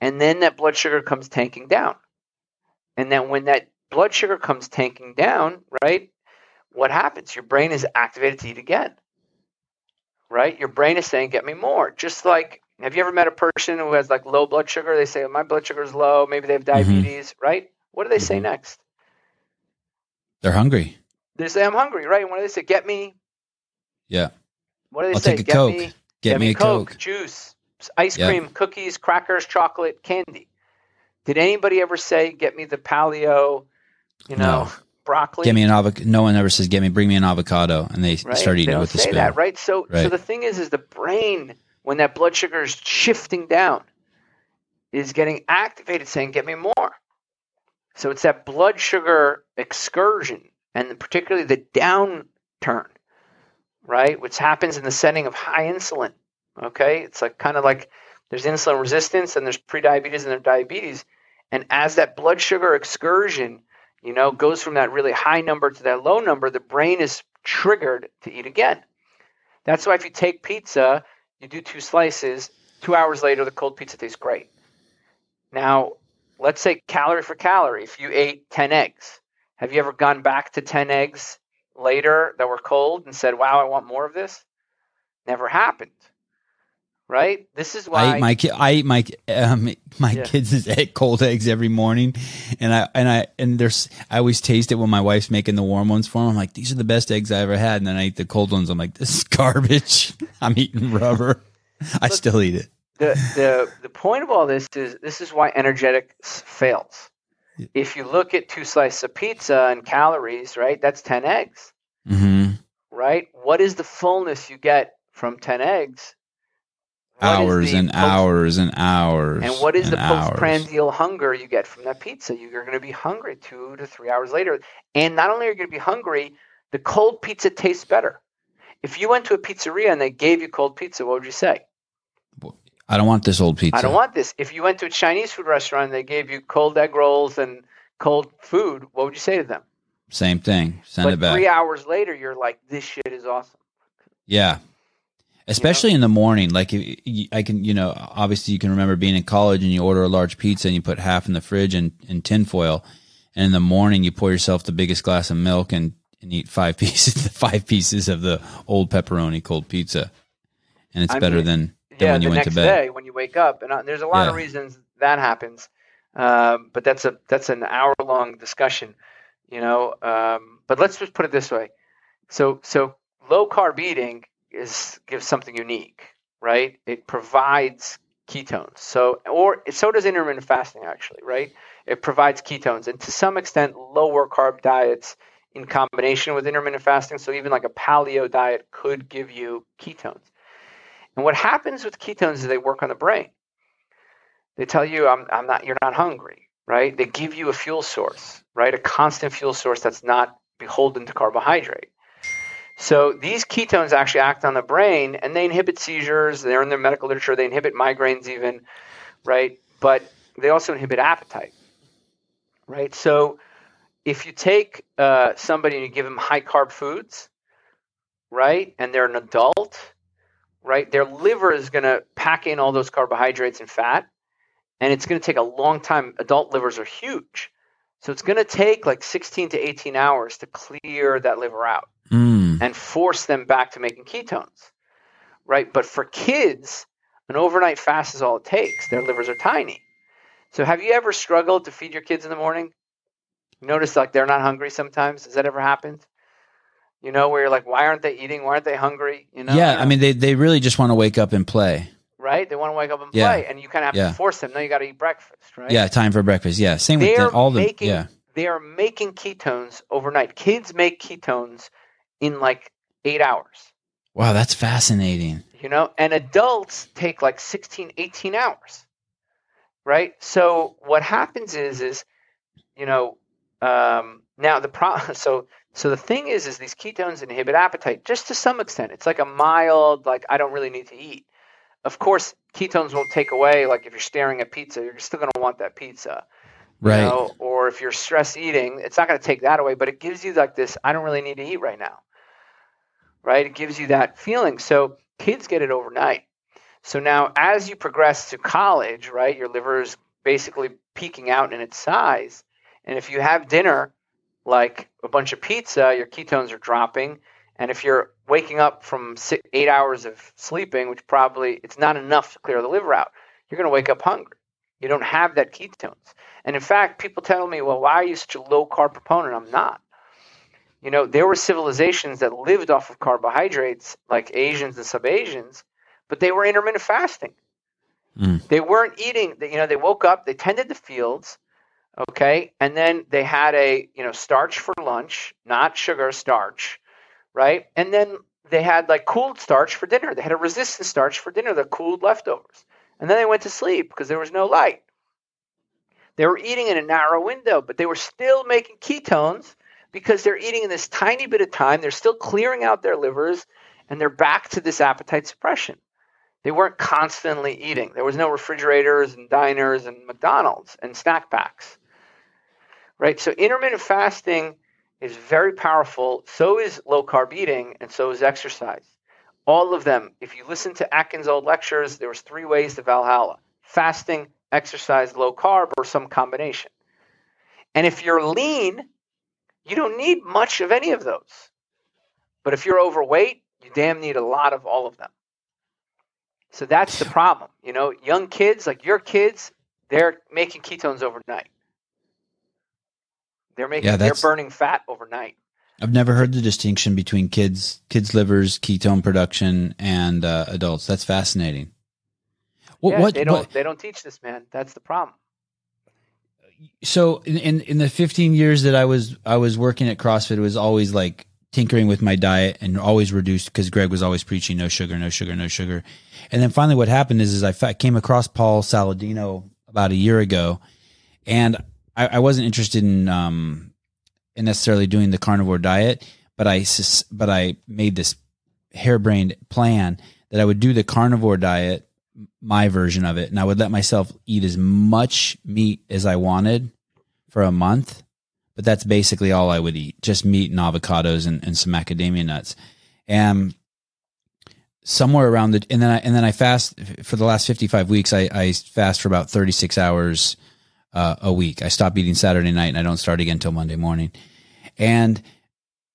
And then that blood sugar comes tanking down. And then when that blood sugar comes tanking down, right? What happens? Your brain is activated to eat again. Right? Your brain is saying, get me more. Just like, have you ever met a person who has like low blood sugar? They say, my blood sugar is low. Maybe they have Mm-hmm. diabetes, right? What do they say Mhm. next? They're hungry. They say, I'm hungry, right? And What do they say? Get me, Yeah. what do they I'll say? take a get Coke. me, Get, me a Coke. juice, ice Yeah. cream, cookies, crackers, chocolate, candy. Did anybody ever say, "Get me the paleo"? You know, No. broccoli. Get me an avocado. No one ever says, "Get me, bring me an avocado," and they right? start They eating it don't with the say spoon. that, right? So, so the thing is, is the brain when that blood sugar is shifting down, is getting activated, saying, "Get me more." So it's that blood sugar excursion, and particularly the downturn, right? Which happens in the setting of high insulin. Okay, it's like kind of like there's insulin resistance and there's prediabetes and there's diabetes, and as that blood sugar excursion, you know, goes from that really high number to that low number, the brain is triggered to eat again. That's why if you take pizza, you do two slices, two hours later, the cold pizza tastes great. Now, let's say calorie for calorie. If you ate 10 eggs, have you ever gone back to 10 eggs later that were cold and said, wow, I want more of this? Never happened. Right? This is why. I eat my ki- I eat my um, my Yeah. kids' egg, cold eggs every morning, and I and I and there's I always taste it when my wife's making the warm ones for them. I'm like, these are the best eggs I ever had, and then I eat the cold ones. I'm like, this is garbage. I'm eating rubber. I still eat it. the, the the point of all this is this is why energetics fails. Yeah. If you look at two slices of pizza and calories, right, that's 10 eggs, Mm-hmm. right? What is the fullness you get from 10 eggs? Hours and post- hours and hours. And what is and the hours. postprandial hunger you get from that pizza? You're going to be hungry two to three hours later. And not only are you going to be hungry, the cold pizza tastes better. If you went to a pizzeria and they gave you cold pizza, what would you say? I don't want this old pizza. I don't want this. If you went to a Chinese food restaurant and they gave you cold egg rolls and cold food, what would you say to them? Same thing. Send but it back. three hours later, you're like, this shit is awesome. Yeah. Especially in the morning, like I can, you know, obviously you can remember being in college and you order a large pizza and you put half in the fridge and in tinfoil, and in the morning you pour yourself the biggest glass of milk and, and eat five pieces, five pieces of the old pepperoni cold pizza, and it's I better mean, than than yeah, when you the went next to bed. day when you wake up, and uh, there's a lot of reasons that happens, um, but that's a that's an hour long discussion, you know. Um, but let's just put it this way: so so low carb eating is gives something unique, right? It provides ketones. So or so does intermittent fasting actually, right? It provides ketones, and to some extent, lower carb diets in combination with intermittent fasting. So even like a paleo diet could give you ketones. And what happens with ketones is they work on the brain. They tell you, I'm, I'm not, you're not hungry, right? They give you a fuel source, right? A constant fuel source that's not beholden to carbohydrate. So these ketones actually act on the brain and they inhibit seizures. They're in the medical literature. They inhibit migraines even, right? But they also inhibit appetite, right? So if you take uh, somebody and you give them high carb foods, right, and they're an adult, right, their liver is going to pack in all those carbohydrates and fat, and it's going to take a long time. Adult livers are huge. So it's going to take like 16 to 18 hours to clear that liver out Mm. and force them back to making ketones, right? But for kids, an overnight fast is all it takes. Their livers are tiny. So have you ever struggled to feed your kids in the morning? You notice like they're not hungry sometimes. Has that ever happened? You know, where you're like, why aren't they eating? Why aren't they hungry? You know? yeah, I mean they they really just want to wake up and play. right? They want to wake up and Yeah. play, and you kind of have Yeah. to force them. No, you got to eat breakfast, right? Yeah, time for breakfast. Yeah, same with They're the, all the making yeah. they are making ketones overnight. Kids make ketones in like eight hours. Wow, that's fascinating. you know and adults take like 16 18 hours right so what happens is is you know um, now the pro so so the thing is is these ketones inhibit appetite just to some extent it's like a mild like i don't really need to eat of course ketones won't take away. Like if you're staring at pizza, you're still going to want that pizza. You Right. know? Or if you're stress eating, it's not going to take that away, but it gives you like this I don't really need to eat right now. Right? It gives you that feeling. So kids get it overnight. So now as you progress to college, right, your liver is basically peaking out in its size. And if you have dinner like a bunch of pizza, your ketones are dropping. And if you're waking up from eight hours of sleeping, which probably it's not enough to clear the liver out, you're going to wake up hungry. You don't have that ketones. And in fact, people tell me, well, why are you such a low carb proponent? I'm not. You know, there were civilizations that lived off of carbohydrates, like Asians and sub Asians, but they were intermittent fasting. Mm. They weren't eating, you know, they woke up, they tended the fields, okay, and then they had a, you know, starch for lunch, not sugar, starch, right? And then they had like cooled starch for dinner. They had a resistant starch for dinner, the cooled leftovers. And then they went to sleep because there was no light. They were eating in a narrow window, but they were still making ketones because they're eating in this tiny bit of time. They're still clearing out their livers and they're back to this appetite suppression. They weren't constantly eating. There was no refrigerators and diners and McDonald's and snack packs. Right? So intermittent fasting is very powerful. So is low carb eating and so is exercise. All of them. If you listen to Atkins' old lectures, there was three ways to Valhalla: fasting, exercise, low carb, or some combination. And if you're lean, you don't need much of any of those. But if you're overweight, you damn need a lot of all of them. So that's the problem. You know, young kids, like your kids, they're making ketones overnight. They're making Yeah, they're burning fat overnight. I've never heard the distinction between kids, kids' livers, ketone production, and uh, adults. That's fascinating. What? yeah, what? they don't what- they don't teach this, man. That's the problem. so in, in in the 15 years that I was I was working at CrossFit, it was always like tinkering with my diet and always reduced because Greg was always preaching no sugar, no sugar, no sugar. And then finally, what happened is, is I came across Paul Saladino about a year ago, and I, I wasn't interested in um in necessarily doing the carnivore diet, but I but I made this harebrained plan that I would do the carnivore diet, my version of it, and I would let myself eat as much meat as I wanted for a month. But that's basically all I would eat, just meat and avocados and, and some macadamia nuts. And somewhere around the and then I and then I fast for the last fifty five weeks. I, I fast for about thirty six hours uh, a week. I stop eating Saturday night and I don't start again until Monday morning. And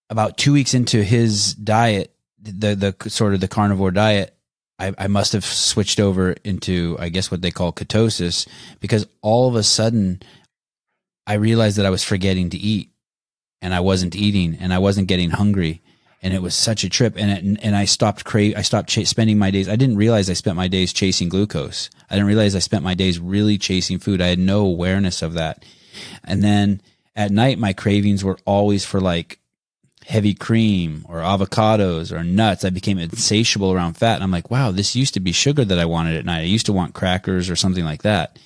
about two weeks into his diet, the the sort of the carnivore diet, I, I must have switched over into I guess what they call ketosis because all of a sudden I realized that I was forgetting to eat and I wasn't eating and I wasn't getting hungry and it was such a trip and it, and I stopped crave I stopped ch- spending my days I didn't realize I spent my days chasing glucose. I didn't realize I spent my days really chasing food. I had no awareness of that. And then at night my cravings were always for like heavy cream or avocados or nuts. I became insatiable around fat. And I'm like wow this used to be sugar that I wanted at night. I used to want crackers or something like that.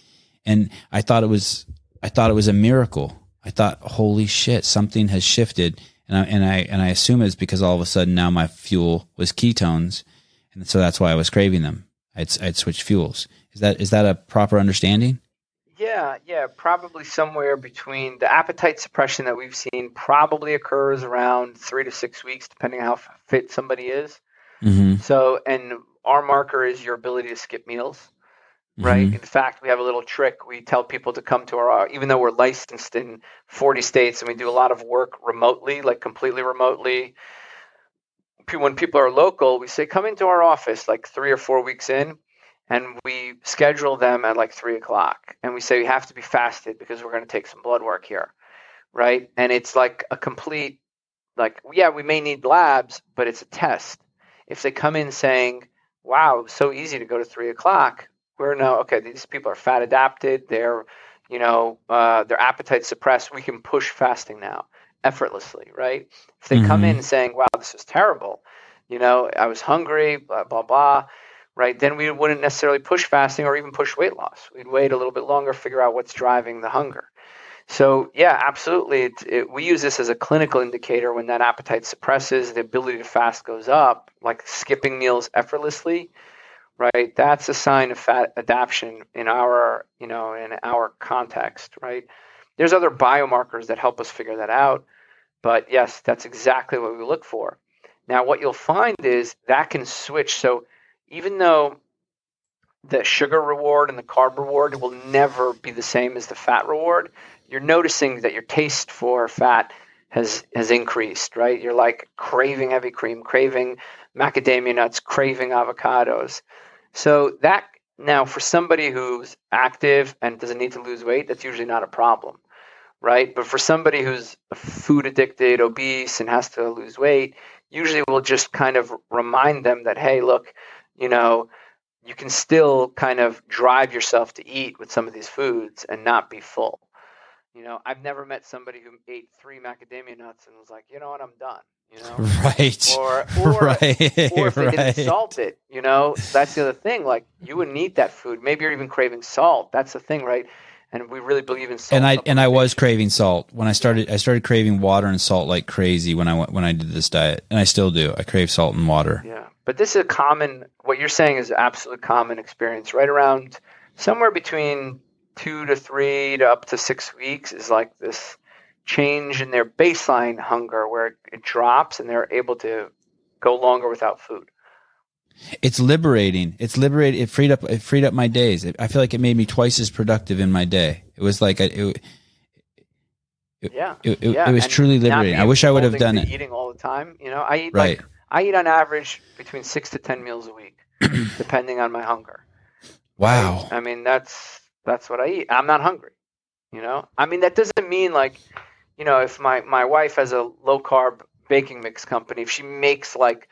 And I thought it was I thought it was a miracle. I thought holy shit something has shifted. And I, and I and I assume it's because all of a sudden now my fuel was ketones, and so that's why I was craving them. I'd I'd switched fuels. Is that is that a proper understanding? Yeah, yeah, probably somewhere between the appetite suppression that we've seen probably occurs around three to six weeks, depending on how fit somebody is. Mm-hmm. So, and our marker is your ability to skip meals, right? In fact, we have a little trick. We tell people to come to our, even though we're licensed in 40 states and we do a lot of work remotely, like completely remotely. When people are local, we say, come into our office like three or four weeks in, and we schedule them at like three o'clock. And we say, you have to be fasted because we're going to take some blood work here, right? And it's like a complete, like, yeah, we may need labs, but it's a test. If they come in saying, wow, so easy to go to three o'clock, we're no, okay, these people are fat adapted. They're, you know, uh, their appetite suppressed. We can push fasting now effortlessly, right? If they come in saying, wow, this is terrible, you know, I was hungry, blah, blah, blah, right? Then we wouldn't necessarily push fasting or even push weight loss. We'd wait a little bit longer, figure out what's driving the hunger. So, yeah, absolutely. It, it, we use this as a clinical indicator when that appetite suppresses, the ability to fast goes up, like skipping meals effortlessly right? That's a sign of fat adaptation in our, you know, in our context, right? There's other biomarkers that help us figure that out, but yes, that's exactly what we look for. Now, what you'll find is that can switch. So even though the sugar reward and the carb reward will never be the same as the fat reward, you're noticing that your taste for fat has has increased, right? You're like craving heavy cream, craving macadamia nuts, craving avocados. So that now for somebody who's active and doesn't need to lose weight, that's usually not a problem, right? But for somebody who's food addicted, obese, and has to lose weight, usually we'll just kind of remind them that, hey, look, you know, you can still kind of drive yourself to eat with some of these foods and not be full. You know, I've never met somebody who ate three macadamia nuts and was like, you know what, I'm done. You know, right? Or, or, right, or if they right. didn't salt it, you know, that's the other thing. Like you wouldn't eat that food. Maybe you're even craving salt. That's the thing, right? And we really believe in salt. and I and I was craving salt when I started. I started craving water and salt like crazy when I went when I did this diet, and I still do. I crave salt and water. Yeah, but this is a common. What you're saying is absolute common experience. Right around somewhere between two to three to up to six weeks is like this change in their baseline hunger where it, it drops and they're able to go longer without food. It's liberating. It's liberated. It freed up. It freed up my days. It, I feel like it made me twice as productive in my day. It was like a, it, Yeah, it, it, yeah. it was and truly liberating. I wish I would have done it. Eating all the time, you know. I eat Right. like I eat on average between six to ten meals a week, depending on my hunger. Wow. I mean, that's that's what I eat. I'm not hungry. You know, I mean, that doesn't mean like, you know, if my my wife has a low carb baking mix company, if she makes like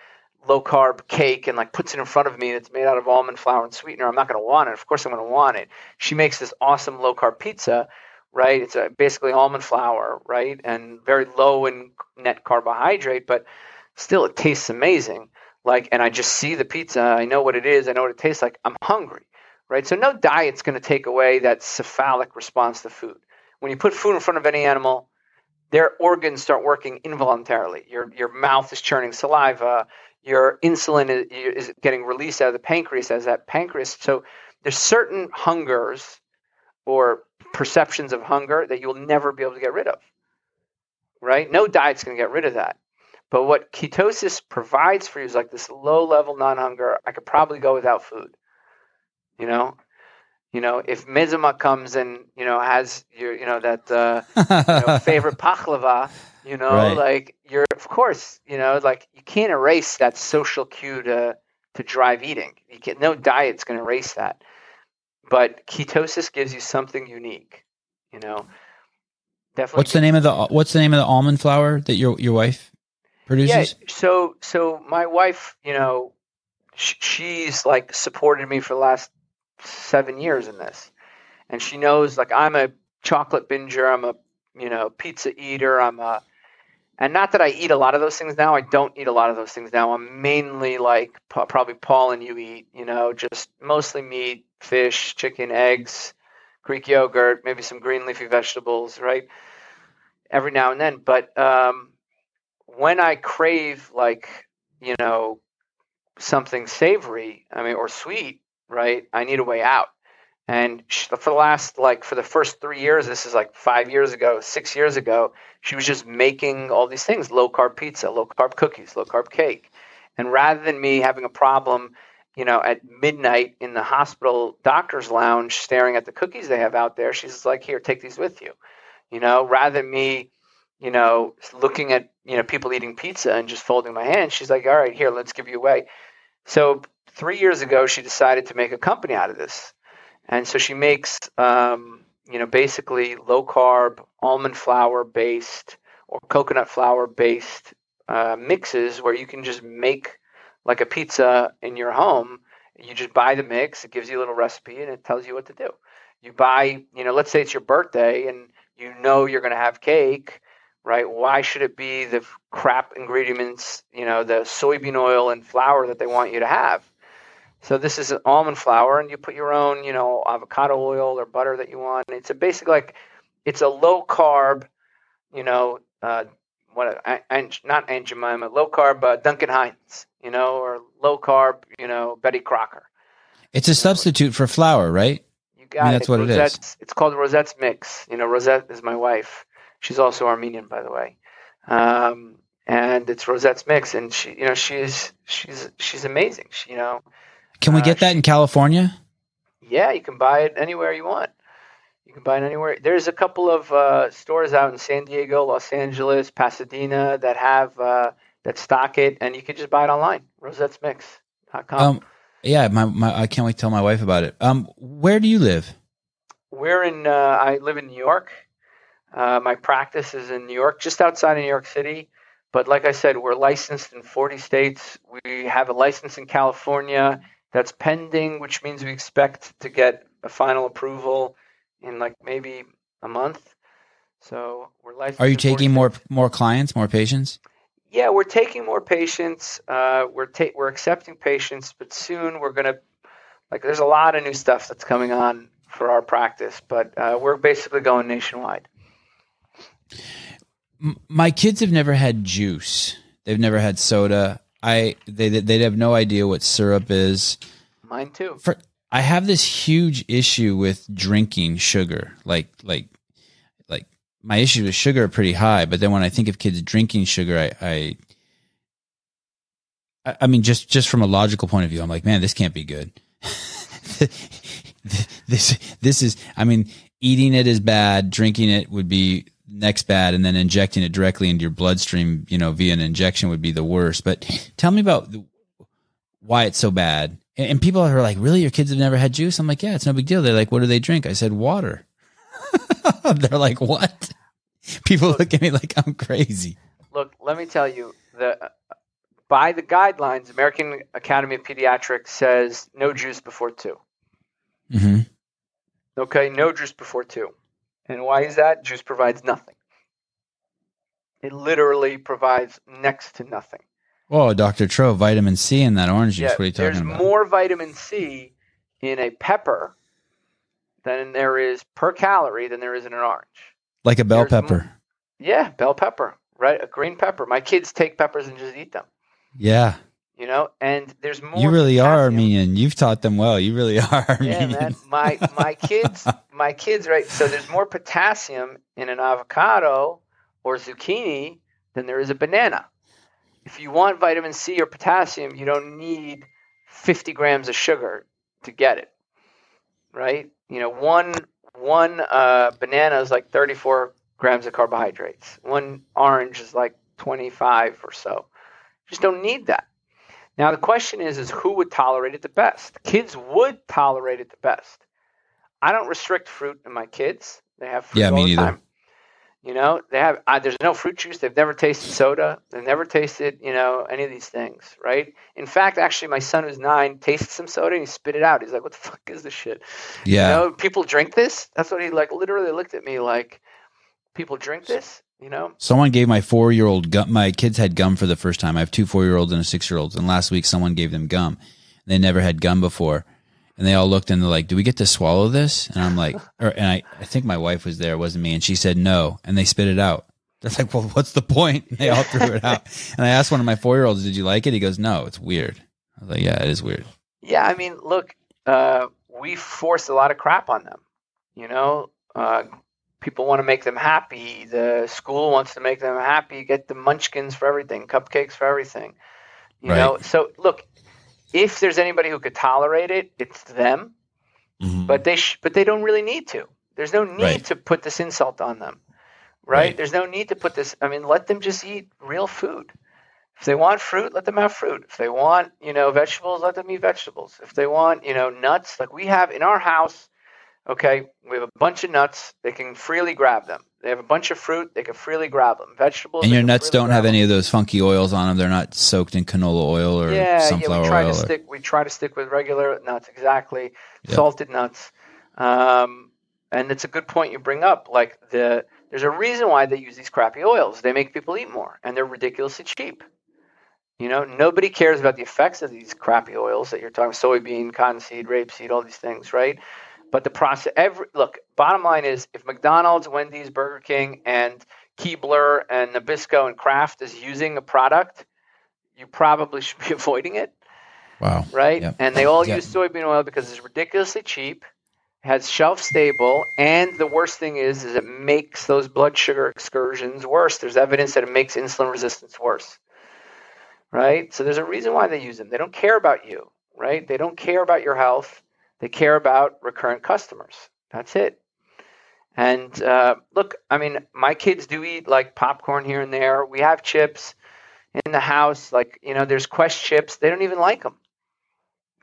low carb cake and like puts it in front of me and it's made out of almond flour and sweetener, I'm not going to want it. Of course, I'm going to want it. She makes this awesome low carb pizza, right? It's a, basically almond flour, right, and very low in net carbohydrate, but still it tastes amazing. Like, and I just see the pizza. I know what it is. I know what it tastes like. I'm hungry right? So no diet's going to take away that cephalic response to food. When you put food in front of any animal, their organs start working involuntarily. Your your mouth is churning saliva. Your insulin is, is getting released out of the pancreas as that pancreas. So there's certain hungers or perceptions of hunger that you'll never be able to get rid of. Right? No diet's going to get rid of that. But what ketosis provides for you is like this low level non hunger. I could probably go without food. You know, you know, if Mizuma comes and you know has your you know that uh, you know, favorite pachlava, you know, Right. like you're of course, you know, like you can't erase that social cue to to drive eating. You can no diet's going to erase that. But ketosis gives you something unique, you know. Definitely. What's the name of the What's the name of the almond flour that your your wife produces? Yeah. So so my wife, you know, sh- she's like supported me for the last seven years in this, and she knows like I'm a chocolate binger. I'm a you know pizza eater. I'm a and not that I eat a lot of those things now. I don't eat a lot of those things now. I'm mainly like probably Paul and you eat. You know, just mostly meat, fish, chicken, eggs, Greek yogurt, maybe some green leafy vegetables, right? Every now and then, but um, when I crave like you know something savory, I mean, or sweet, right? I need a way out. And sh for the last like for the first three years, this is like five years ago, six years ago, she was just making all these things: low carb pizza, low carb cookies, low carb cake. And rather than me having a problem, you know, at midnight in the hospital doctor's lounge staring at the cookies they have out there, she's like, "Here, take these with you." You know, rather than me, you know, looking at you know people eating pizza and just folding my hands, she's like, "All right, here, let's give you away." So three years ago, she decided to make a company out of this, and so she makes, um, you know, basically low carb, almond flour based or coconut flour based uh, mixes where you can just make like a pizza in your home. You just buy the mix; it gives you a little recipe and it tells you what to do. You buy, you know, let's say it's your birthday and you know you're going to have cake right? Why should it be the crap ingredients, you know, the soybean oil and flour that they want you to have? So this is an almond flour, and you put your own, you know, avocado oil or butter that you want. It's a basic like, it's a low carb, you know, uh, what and not Aunt Jemima, low carb uh, Duncan Hines, you know, or low carb, you know, Betty Crocker. It's a substitute for flour, right? You got mean, that's it. what it is. It's called Rosette's Mix. You know, Rosette is my wife. She's also Armenian, by the way. Um, and it's Rosette's Mix, and she, you know, she's she's she's amazing. She, you know, Can we Uh, get that in California? yeah, you can buy it anywhere you want. You can buy it anywhere. There's a couple of uh, stores out in San Diego, Los Angeles, Pasadena that have uh, that stock it, and you can just buy it online. RosettesMix.com. Um, yeah, my, my I can't wait to tell my wife about it. Um, where do you live? We're in. Uh, I live in New York. Uh, my practice is in New York, just outside of New York City. But like I said, we're licensed in 40 states. We have a license in California that's pending, which means we expect to get a final approval in like maybe a month. So we're licensed. Are you taking more more clients, more patients? Yeah, we're taking more patients. Uh, we're ta- we're accepting patients, but soon we're gonna like. There's a lot of new stuff that's coming on for our practice, but uh, we're basically going nationwide. My kids have never had juice. They've never had soda. I they they'd have no idea what syrup is. Mine too. For I have this huge issue with drinking sugar. Like like like my issues with sugar are pretty high, but then when I think of kids drinking sugar, I I I- I mean, just just from a logical point of view, I'm like, man, this can't be good. this this is, I mean, eating it is bad. Drinking it would be next bad, and then injecting it directly into your bloodstream, you know, via an injection would be the worst. But tell me about the, why it's so bad. And, and people are like, really, your kids have never had juice? I'm like, yeah, it's no big deal. They're like, what do they drink? I said, water. They're like, what? People look at me like I'm crazy. Look, let me tell you the by the guidelines, American Academy of Pediatrics says no juice before two. mm-hmm. Okay, no juice before two. And why is that? Juice provides nothing. It literally provides next to nothing. Oh, Dr. Tro, vitamin C in that orange juice. Yeah, what are you there's talking about? There's more vitamin C in a pepper than there is per calorie than there is in an orange. like a bell there's pepper. Yeah, bell pepper, right? A green pepper. My kids take peppers and just eat them. Yeah. You know, and there's more. You really are. Armenian. You've taught them well. You really are Yeah, man. My my kids, my kids, right? So there's more potassium in an avocado or zucchini than there is a banana. If you want vitamin C or potassium, you don't need 50 grams of sugar to get it, right? You know, one one uh, banana is like 34 grams of carbohydrates. One orange is like 25 or so. you Just don't need that. Now the question is, is who would tolerate it the best? Kids would tolerate it the best. I don't restrict fruit in my kids. They have fruit Yeah, all me the neither. time. You know, they have. Uh, there's no fruit juice. They've never tasted soda. They've never tasted, you know, any of these things, right? In fact, actually, my son who's nine tasted some soda and he spit it out. He's like, "What the fuck is this shit?" yeah. You know, people drink this. That's what he like. Literally looked at me like, "People drink this." You know, Someone gave my four year old gum. My kids had gum for the first time. I have two four year olds and a six year old. And last week, someone gave them gum. They never had gum before. And they all looked and they're like, Do we get to swallow this? And I'm like, or, and I, I think my wife was there, it wasn't me. And she said no. And they spit it out. They're like, Well, what's the point? And they all threw it out. And I asked one of my four year olds, Did you like it? He goes, No, it's weird. I was like, Yeah, it is weird. Yeah, I mean, look, uh, we force a lot of crap on them. You know, uh, people want to make them happy. The school wants to make them happy. Get the munchkins for everything, cupcakes for everything. You Right. know, so look, if there's anybody who could tolerate it, it's them. Mhm. But they sh- but they don't really need to. There's no need Right. to put this insult on them, right? Right. There's no need to put this. I mean, let them just eat real food. If they want fruit, let them have fruit. If they want, you know, vegetables, let them eat vegetables. If they want, you know, nuts, like we have in our house, okay, we have a bunch of nuts. They can freely grab them. They have a bunch of fruit. They can freely grab them. Vegetables. and your nuts don't have them. any of those funky oils on them. They're not soaked in canola oil or yeah, sunflower yeah, we try oil. to or- stick. We try to stick with regular nuts, exactly, Yeah. salted nuts. Um, and it's a good point you bring up. Like the, there's a reason why they use these crappy oils. They make people eat more, and they're ridiculously cheap. You know, nobody cares about the effects of these crappy oils that you're talking soybean, cottonseed, rapeseed, all these things, right? But the process, every look. Bottom line is, if McDonald's, Wendy's, Burger King, and Keebler and Nabisco and Kraft is using a product, you probably should be avoiding it. Wow. right? Yep. And they all Yep. use soybean oil because it's ridiculously cheap, has shelf stable, and the worst thing is, is it makes those blood sugar excursions worse. There's evidence that it makes insulin resistance worse, right? So there's a reason why they use them. They don't care about you, right? They don't care about your health. They care about recurrent customers. That's it. And uh, look, I mean, my kids do eat like popcorn here and there. We have chips in the house. Like, you know, there's Quest chips. They don't even like them.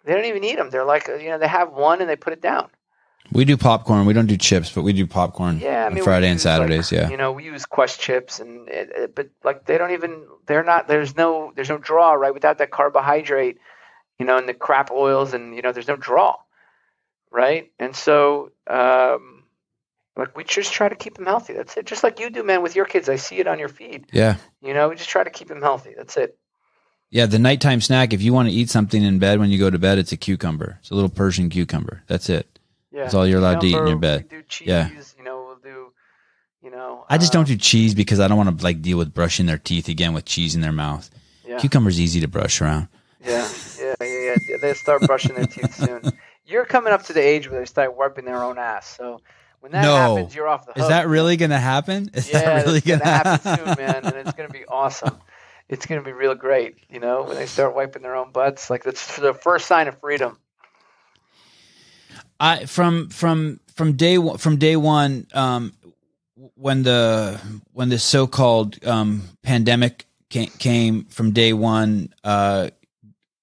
They don't even eat them. They're like, you know, they have one and they put it down. We do popcorn. We don't do chips, but we do popcorn Yeah, I on mean, we Friday and use, like, Saturdays. yeah. You know, we use Quest chips, and it, it- but like they don't even. They're not. There's no. There's no draw, right? Without that carbohydrate, you know, and the crap oils, and you know, there's no draw, right? And so, um, like we just try to keep them healthy. That's it. Just like you do, man, with your kids. I see it on your feed. Yeah. You know, we just try to keep them healthy. That's it. Yeah, the nighttime snack, if you want to eat something in bed when you go to bed, it's a cucumber. It's a little Persian cucumber. That's it. Yeah. That's all you're allowed to eat in your bed. Do cheese. Yeah. You know, we'll do. You know. I just uh, don't do cheese because I don't want to like deal with brushing their teeth again with cheese in their mouth. Yeah. Cucumber's easy to brush around. Yeah, yeah, yeah, yeah. They start brushing their teeth soon. You're coming up to the age where they start wiping their own ass. So when that No. happens, you're off the hook. Is that really going to happen? Is Yeah, that really going to happen soon, man, and it's gonna be awesome. It's gonna be real great. You know, when they start wiping their own butts, like that's the first sign of freedom. I from from from day one, from day one, um, when the when the so called um, pandemic came, came from day one, uh,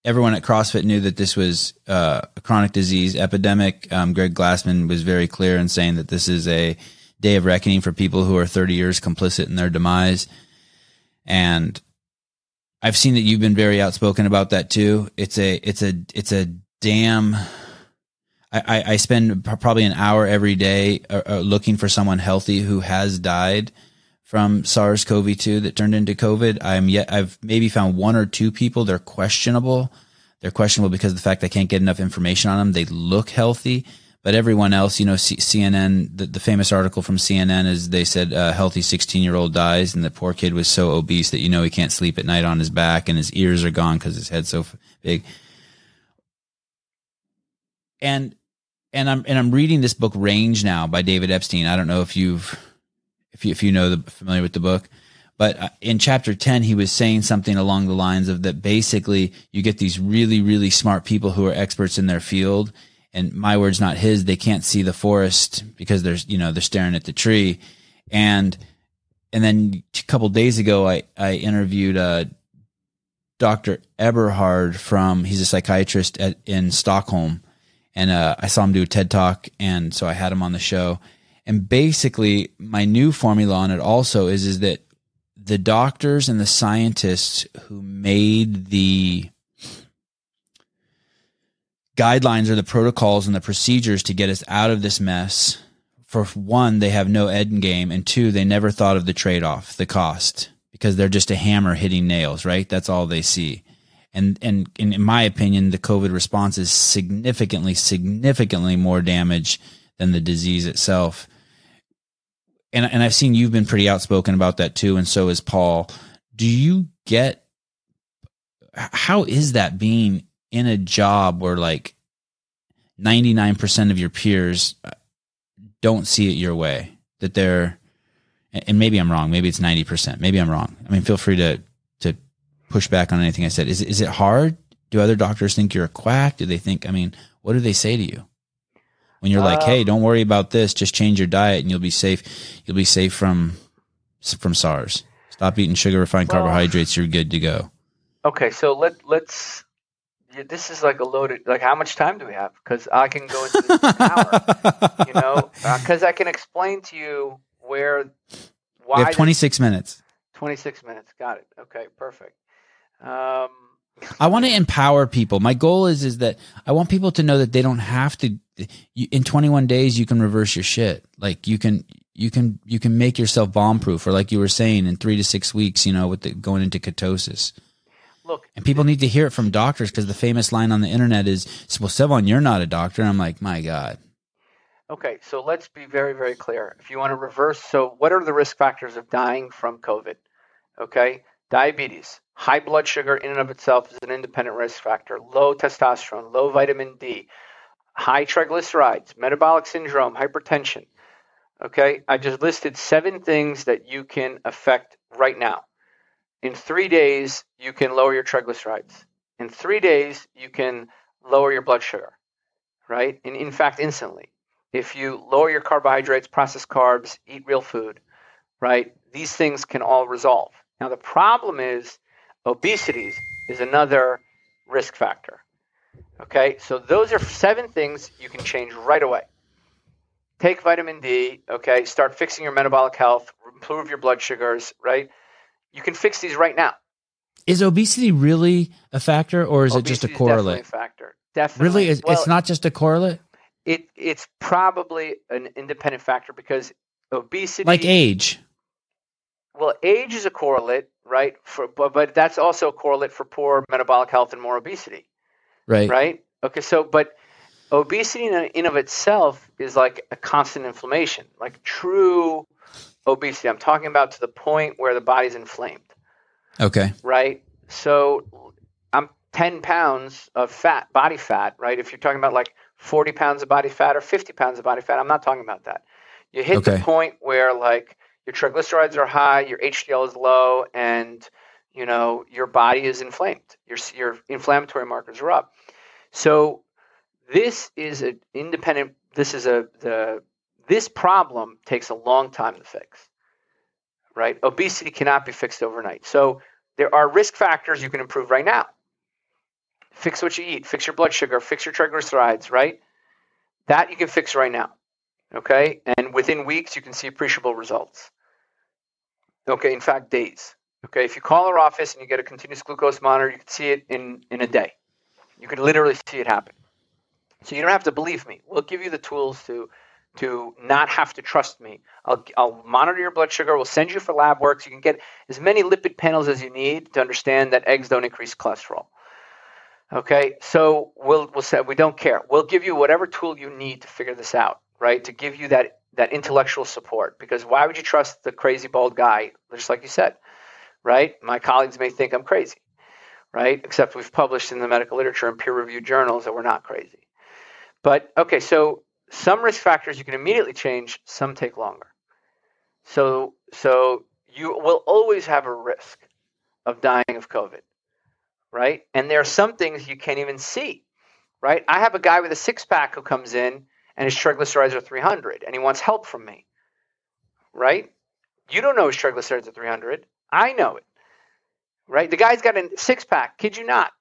everyone at CrossFit knew that this was uh, a chronic disease epidemic. Um, Greg Glassman was very clear in saying that this is a day of reckoning for people who are 30 years complicit in their demise, and I've seen that you've been very outspoken about that too. It's a it's a it's a damn I, I, spend probably an hour every day uh, uh, looking for someone healthy who has died from SARS-CoV-2 that turned into COVID. I'm yet I've maybe found one or two people. They're questionable. They're questionable because of the fact I can't get enough information on them. They look healthy, but everyone else, you know, C- CNN. The, the famous article from CNN is they said a healthy 16 year old dies, and the poor kid was so obese that you know he can't sleep at night on his back, and his ears are gone because his head's so big. And and I'm and I'm reading this book Range now by David Epstein. I don't know if you've if you if you know the familiar with the book, but uh, in chapter 10 he was saying something along the lines of that basically you get these really really smart people who are experts in their field and my words not his they can't see the forest because there's you know they're staring at the tree and and then a couple days ago I I interviewed uh Dr. Eberhard from he's a psychiatrist at in Stockholm and uh, I saw him do a TED talk, and so I had him on the show. And basically, my new formula on it also is is that the doctors and the scientists who made the guidelines or the protocols and the procedures to get us out of this mess, for one, they have no end game, and two, they never thought of the trade off, the cost, because they're just a hammer hitting nails, right? That's all they see and and and in my opinion, the COVID response is significantly, significantly more damage than the disease itself. And and I've seen you've been pretty outspoken about that too, and so is Paul. Do you get how is that being in a job where like ninety nine percent of your peers uh, don't see it your way that they're and maybe I'm wrong, maybe it's ninety percent, maybe I'm wrong. I mean, feel free to to push back on anything I said. Is is it hard? Do other doctors think you're a quack? Do they think? I mean, what do they say to you when you're like, "Hey, Um, don't worry about this. Just change your diet, and you'll be safe. You'll be safe from from SARS. Stop eating sugar refined Well- carbohydrates. You're good to go." Okay, so let let's. This is like a loaded. Like, how much time do we have? Because I can go into this an hour. You know, because I can explain to you where. Why we have this- 26 minutes. 26 minutes. Got it. Okay, perfect. Um, I want to empower people. My goal is is that I want people to know that they don't have to. You, in 21 days, you can reverse your shit. Like you can, you can, you can make yourself bomb proof, or like you were saying, in three to six weeks, you know, with the, going into ketosis. look, And people need to hear it from doctors because the famous line on the internet is, "Well, Sevan, you're not a doctor." I'm like, my god. Okay, so let's be very, very clear. If you want to reverse, so what are the risk factors of dying from COVID? Okay, Diabetes, high blood sugar in and of itself is an independent risk factor. Low testosterone, low vitamin D, high triglycerides, metabolic syndrome, hypertension. Okay, I just listed seven things that you can affect right now. In three days, you can lower your triglycerides. In three days, you can lower your blood sugar, right? And in fact, instantly. If you lower your carbohydrates, processed carbs, eat real food, right? These things can all resolve. Now, the problem is obesity is another risk factor. Okay, so those are seven things you can change right away. Take vitamin D, okay, start fixing your metabolic health, improve your blood sugars, right? You can fix these right now. Is obesity really a factor or is obesity it just a correlate? Is definitely a factor. Definitely. Really? It's, well, it's not just a correlate? It it's probably an independent factor because obesity Like age. Well, age is a correlate, right? For but, but that's also a correlate for poor metabolic health and more obesity. Right. Right? Okay, so but obesity in and of itself is like a constant inflammation, like true obesity. I'm talking about to the point where the body's inflamed. Okay. Right? So I'm 10 pounds of fat, body fat, right? If you're talking about like 40 pounds of body fat or 50 pounds of body fat, I'm not talking about that. You hit okay. the point where like your triglycerides are high, your HDL is low, and you know your body is inflamed. Your your inflammatory markers are up. So this is an independent. This is a the this problem takes a long time to fix. Right? Obesity cannot be fixed overnight. So there are risk factors you can improve right now. Fix what you eat, fix your blood sugar, fix your triglycerides, right? That you can fix right now. Okay? And within weeks you can see appreciable results. Okay, in fact, days. Okay, if you call our office and you get a continuous glucose monitor, you can see it in, in a day. You can literally see it happen. So you don't have to believe me. We'll give you the tools to to not have to trust me. I'll, I'll monitor your blood sugar. We'll send you for lab work so you can get as many lipid panels as you need to understand that eggs don't increase cholesterol. Okay, so we'll we'll say we don't care. We'll give you whatever tool you need to figure this out, right? To give you that that intellectual support. Because why would you trust the crazy bald guy? Just like you said, right? My colleagues may think I'm crazy, right? Except we've published in the medical literature and peer-reviewed journals that we're not crazy. But okay, so some risk factors you can immediately change, some take longer. So so you will always have a risk of dying of COVID, right? And there are some things you can't even see, right? I have a guy with a six pack who comes in and his triglycerides are 300 and he wants help from me, right? You don't know his triglycerides are 300. I know it, right? The guy's got a six pack, kid you not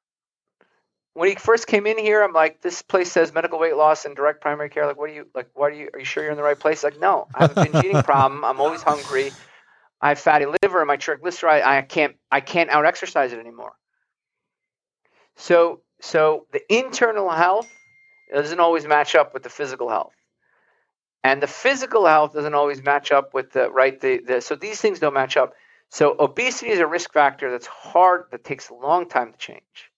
when he first came in here, I'm like, this place says medical weight loss and direct primary care. Like, what are you like? What are you? Are you sure you're in the right place? Like, no, I have a binge eating problem. I'm always hungry. I have fatty liver and my triglyceride. I can't. I can't out exercise it anymore. So, so the internal health doesn't always match up with the physical health, and the physical health doesn't always match up with the right. The, the so these things don't match up. So obesity is a risk factor that's hard. That takes a long time to change.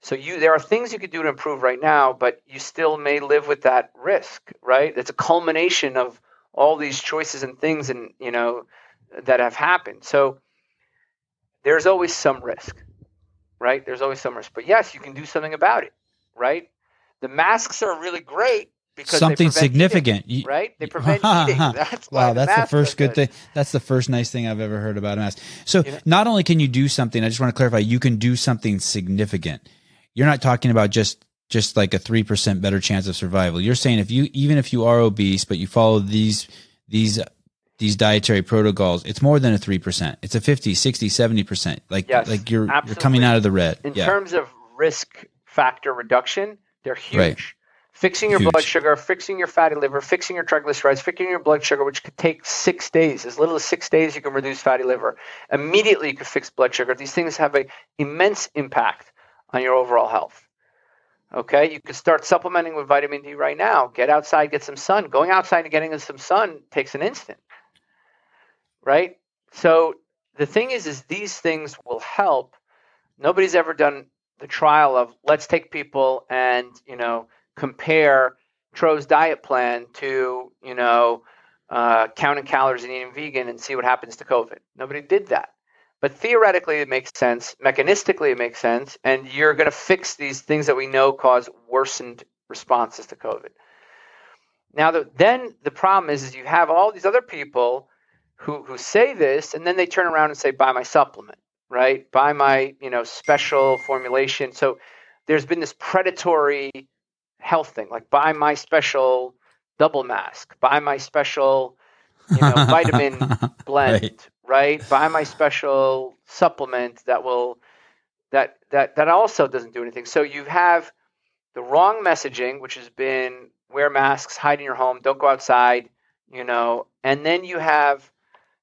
So you there are things you could do to improve right now, but you still may live with that risk, right? It's a culmination of all these choices and things and you know that have happened. So there's always some risk, right? There's always some risk. But yes, you can do something about it, right? The masks are really great because something significant, eating, right? They prevent eating. That's wow, that's the first good, good, thing. That's the first nice thing I've ever heard about a mask. So you know, not only can you do something, I just want to clarify, you can do something significant you're not talking about just just like a 3% better chance of survival. You're saying if you even if you are obese but you follow these these these dietary protocols, it's more than a 3%. It's a 50, 60, 70%. Like yes, like you're absolutely. you're coming out of the red. In yeah. terms of risk factor reduction, they're huge. Right. Fixing your huge. blood sugar, fixing your fatty liver, fixing your triglycerides, fixing your blood sugar, which could take six days. As little as six days, you can reduce fatty liver. Immediately, you can fix blood sugar. These things have an immense impact on your overall health. Okay, you can start supplementing with vitamin D right now. Get outside, get some sun. Going outside and getting some sun takes an instant. Right? So the thing is is these things will help. Nobody's ever done the trial of let's take people and, you know, compare Tro's diet plan to, you know, uh, counting calories and eating vegan and see what happens to COVID. Nobody did that. But theoretically, it makes sense. Mechanistically, it makes sense. And you're going to fix these things that we know cause worsened responses to COVID. Now, the, then the problem is, is you have all these other people who, who say this, and then they turn around and say, buy my supplement, right? Buy my, you know, special formulation. So there's been this predatory health thing, like buy my special double mask, buy my special, you know, vitamin blend, right. right? Buy my special supplement that will that that that also doesn't do anything. So you have the wrong messaging, which has been wear masks, hide in your home, don't go outside, you know, and then you have,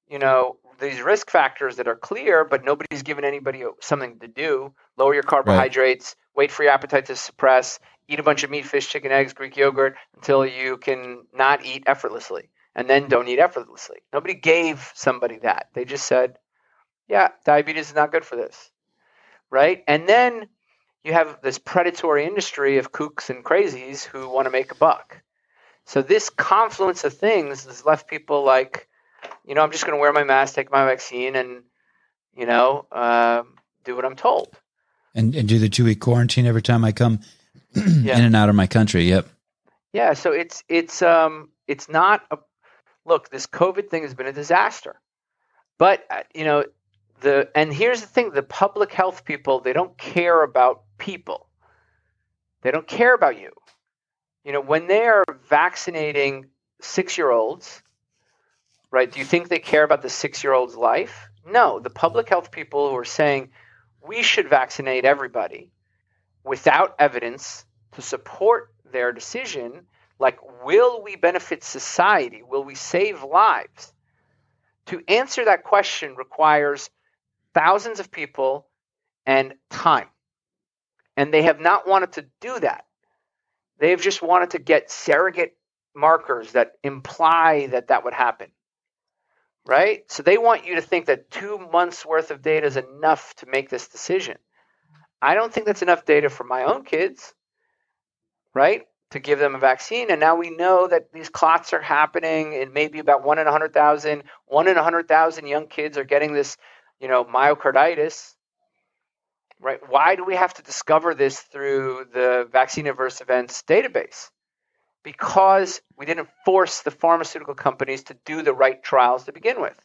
you know, these risk factors that are clear, but nobody's given anybody something to do. Lower your carbohydrates, right. wait for your appetite to suppress, eat a bunch of meat, fish, chicken, eggs, Greek yogurt until you can not eat effortlessly, and then don't eat effortlessly. Nobody gave somebody that. They just said, yeah, diabetes is not good for this. Right? And then you have this predatory industry of kooks and crazies who want to make a buck. So this confluence of things has left people like, you know, I'm just going to wear my mask, take my vaccine, and you know, uh, do what I'm told. And and do the two week quarantine every time I come yeah. in and out of my country. Yep. Yeah. So it's it's um it's not a look. This COVID thing has been a disaster, but uh, you know the and here's the thing: the public health people they don't care about people. They don't care about you. You know, when they are vaccinating six year olds, right, do you think they care about the six year old's life? No. The public health people who are saying we should vaccinate everybody without evidence to support their decision, like, will we benefit society? Will we save lives? To answer that question requires thousands of people and time. And they have not wanted to do that. They've just wanted to get surrogate markers that imply that that would happen. Right? So they want you to think that two months worth of data is enough to make this decision. I don't think that's enough data for my own kids, right? To give them a vaccine. And now we know that these clots are happening in maybe about one in 100,000. One in 100,000 young kids are getting this, you know, myocarditis right? Why do we have to discover this through the vaccine adverse events database? Because we didn't force the pharmaceutical companies to do the right trials to begin with.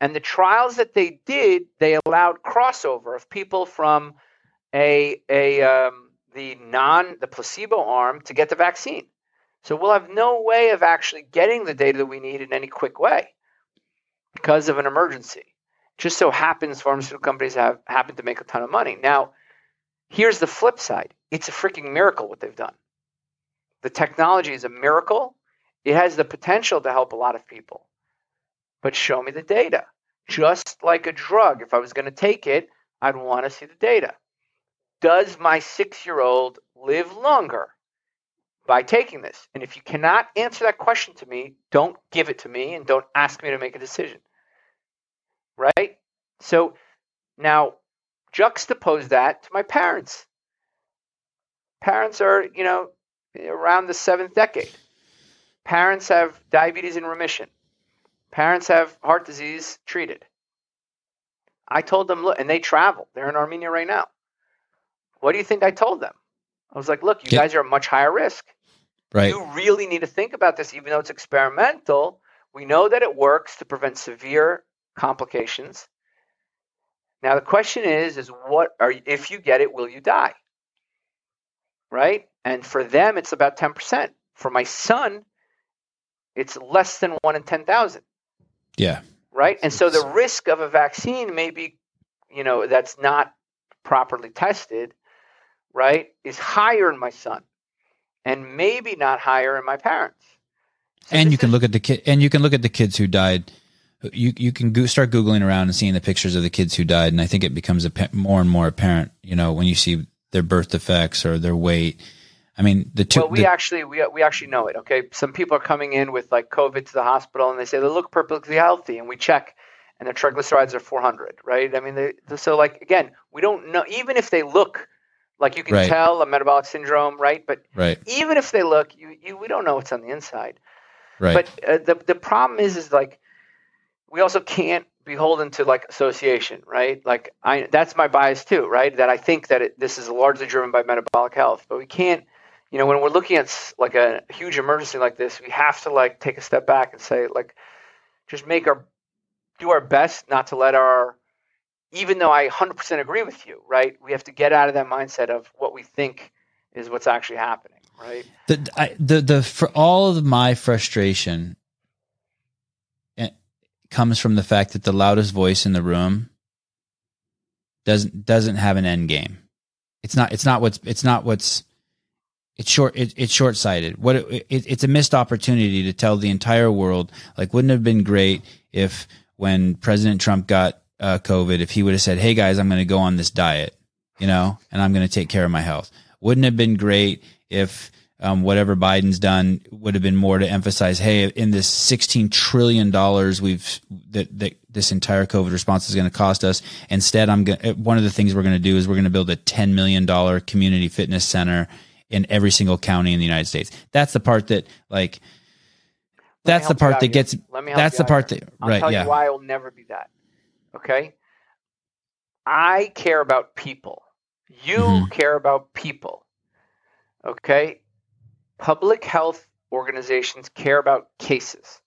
And the trials that they did, they allowed crossover of people from a, a um, the non the placebo arm to get the vaccine. So we'll have no way of actually getting the data that we need in any quick way because of an emergency just so happens pharmaceutical companies have happen to make a ton of money. Now, here's the flip side. It's a freaking miracle what they've done. The technology is a miracle. It has the potential to help a lot of people. But show me the data. Just like a drug, if I was going to take it, I'd want to see the data. Does my six year old live longer by taking this? And if you cannot answer that question to me, don't give it to me and don't ask me to make a decision right? So now juxtapose that to my parents. Parents are, you know, around the seventh decade. Parents have diabetes in remission. Parents have heart disease treated. I told them, look, and they travel. They're in Armenia right now. What do you think I told them? I was like, look, you guys are at much higher risk. Right. You really need to think about this, even though it's experimental. We know that it works to prevent severe complications. Now the question is is what are if you get it will you die? Right? And for them it's about 10%. For my son it's less than 1 in 10,000. Yeah. Right? And so the risk of a vaccine may be you know that's not properly tested, right? Is higher in my son and maybe not higher in my parents. So and you can is, look at the kid and you can look at the kids who died you you can go, start googling around and seeing the pictures of the kids who died, and I think it becomes a, more and more apparent. You know, when you see their birth defects or their weight. I mean, the two. Well, we the, actually we we actually know it. Okay, some people are coming in with like COVID to the hospital, and they say they look perfectly healthy, and we check, and their triglycerides are 400. Right? I mean, they, so like again, we don't know even if they look like you can right. tell a metabolic syndrome, right? But right. even if they look, you, you we don't know what's on the inside. Right. But uh, the the problem is is like we also can't beholden to like association, right? Like I that's my bias too, right? That I think that it, this is largely driven by metabolic health, but we can't. You know, when we're looking at like a huge emergency like this, we have to like take a step back and say like, just make our do our best not to let our even though I 100% agree with you, right? We have to get out of that mindset of what we think is what's actually happening, right? The I, the the for all of my frustration comes from the fact that the loudest voice in the room doesn't doesn't have an end game. It's not it's not what's it's not what's it's short it, it's short sighted. What it, it, it's a missed opportunity to tell the entire world like wouldn't it have been great if when President Trump got uh, COVID, if he would have said, "Hey guys, I'm going to go on this diet," you know, and I'm going to take care of my health. Wouldn't it have been great if um, whatever Biden's done would have been more to emphasize, hey, in this 16 trillion dollars we've that, that this entire COVID response is going to cost us. Instead, I'm going one of the things we're going to do is we're going to build a 10 million dollar community fitness center in every single county in the United States. That's the part that like. That's the part that here. gets. That's the part here. that I'll right. tell Yeah. you why I will never be that. Okay. I care about people. You Mhm. care about people. Okay. Public health organizations care about cases,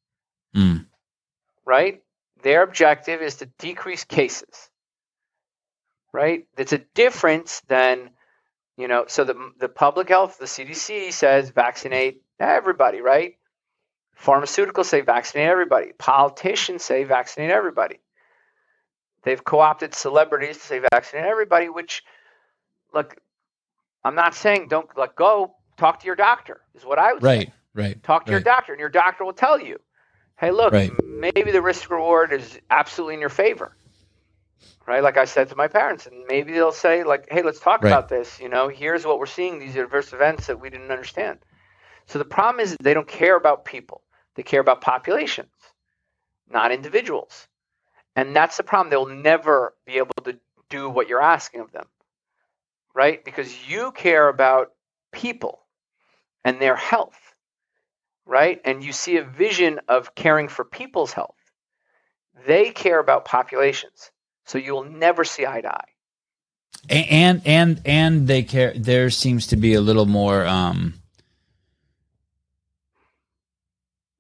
Mm. right? Their objective is to decrease cases, right? It's a difference than, you know, so the, the public health, the CDC says vaccinate everybody, right? Pharmaceuticals say vaccinate everybody. Politicians say vaccinate everybody. They've co opted celebrities to say vaccinate everybody, which, look, I'm not saying don't let go. Talk to your doctor, is what I would say. Right. Right. Talk to your doctor, and your doctor will tell you, hey, look, Right. maybe the risk reward is absolutely in your favor. Right? Like I said to my parents, and maybe they'll say, like, hey, let's talk Right. about this. You know, here's what we're seeing, these adverse events that we didn't understand. So the problem is they don't care about people. They care about populations, not individuals. And that's the problem. They'll never be able to do what you're asking of them. Right? Because you care about people and their health right? And you see a vision of caring for people's health. They care about populations. So you'll never see eye to eye. And and and they care there seems to be a little more um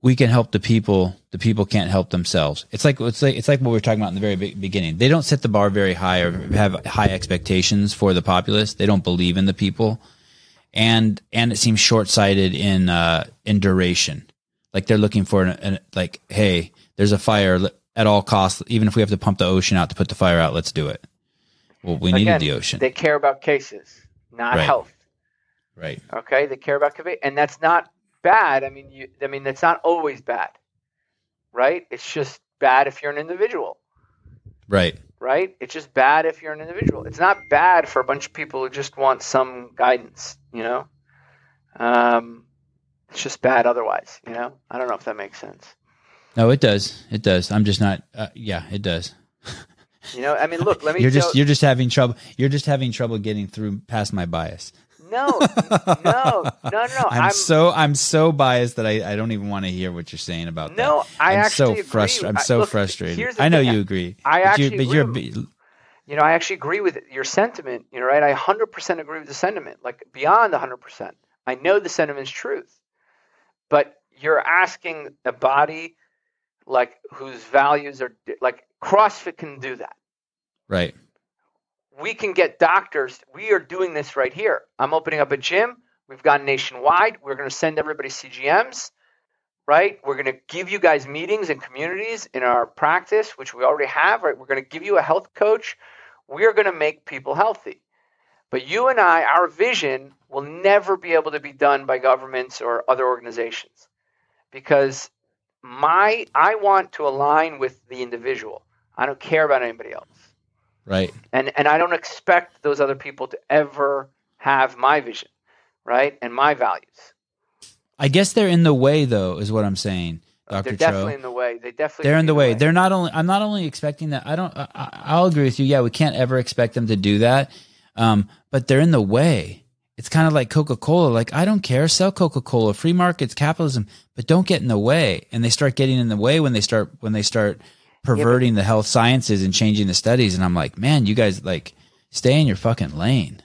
we can help the people the people can't help themselves it's like it's like it's like what we were talking about in the very beginning they don't set the bar very high or have high expectations for the populace they don't believe in the people and and it seems short-sighted in uh in duration like they're looking for an, an like hey there's a fire at all costs even if we have to pump the ocean out to put the fire out let's do it well we needed Again, the ocean They care about cases, not Right. health. right Okay? They care about convey and that's not bad. I mean you I mean that's not always bad. Right? It's just bad if you're an individual. right Right? It's just bad if you're an individual. It's not bad for a bunch of people who just want some guidance, you know? Um it's just bad otherwise, you know? I don't know if that makes sense. No, it does. It does. I'm just not. Uh, yeah, it does. You know, I mean, look, let me. You're tell, just you're just having trouble. You're just having trouble getting through past my bias. no, no, no, no, no. I'm, so I'm so biased that I, I don't even want to hear what you're saying about no. that. I I'm actually so frustrated. I'm so look, frustrated. I know thing. you agree. I but actually you, but you're You know, I actually agree with your sentiment. You know, right? I 100% agree with the sentiment. Like beyond 100%. I know the sentiment's truth, but you're asking a body like whose values are like CrossFit can do that. right. we can get doctors. We are doing this right here. I'm opening up a gym. We've gone nationwide. We're going to send everybody CGMs, right? We're going to give you guys meetings and communities in our practice, which we already have, right? We're going to give you a health coach. We're going to make people healthy. But you and I, our vision will never be able to be done by governments or other organizations because my I want to align with the individual. I don't care about anybody else Right. and and I don't expect those other people to ever have my vision, right, and my values. I guess they're in the way, though, is what I'm saying, Doctor They're Tro. definitely in the way. They definitely They're in the way. They're not only. I'm not only expecting that. I don't. I, I- I'll agree with you. Yeah, we can't ever expect them to do that. Um, but they're in the way. It's kind of like Coca Cola. Like I don't care. Sell Coca Cola. Free markets, capitalism, but don't get in the way. And they start getting in the way when they start when they start perverting the health sciences and changing the studies. And I'm like, man, you guys like stay in your fucking lane.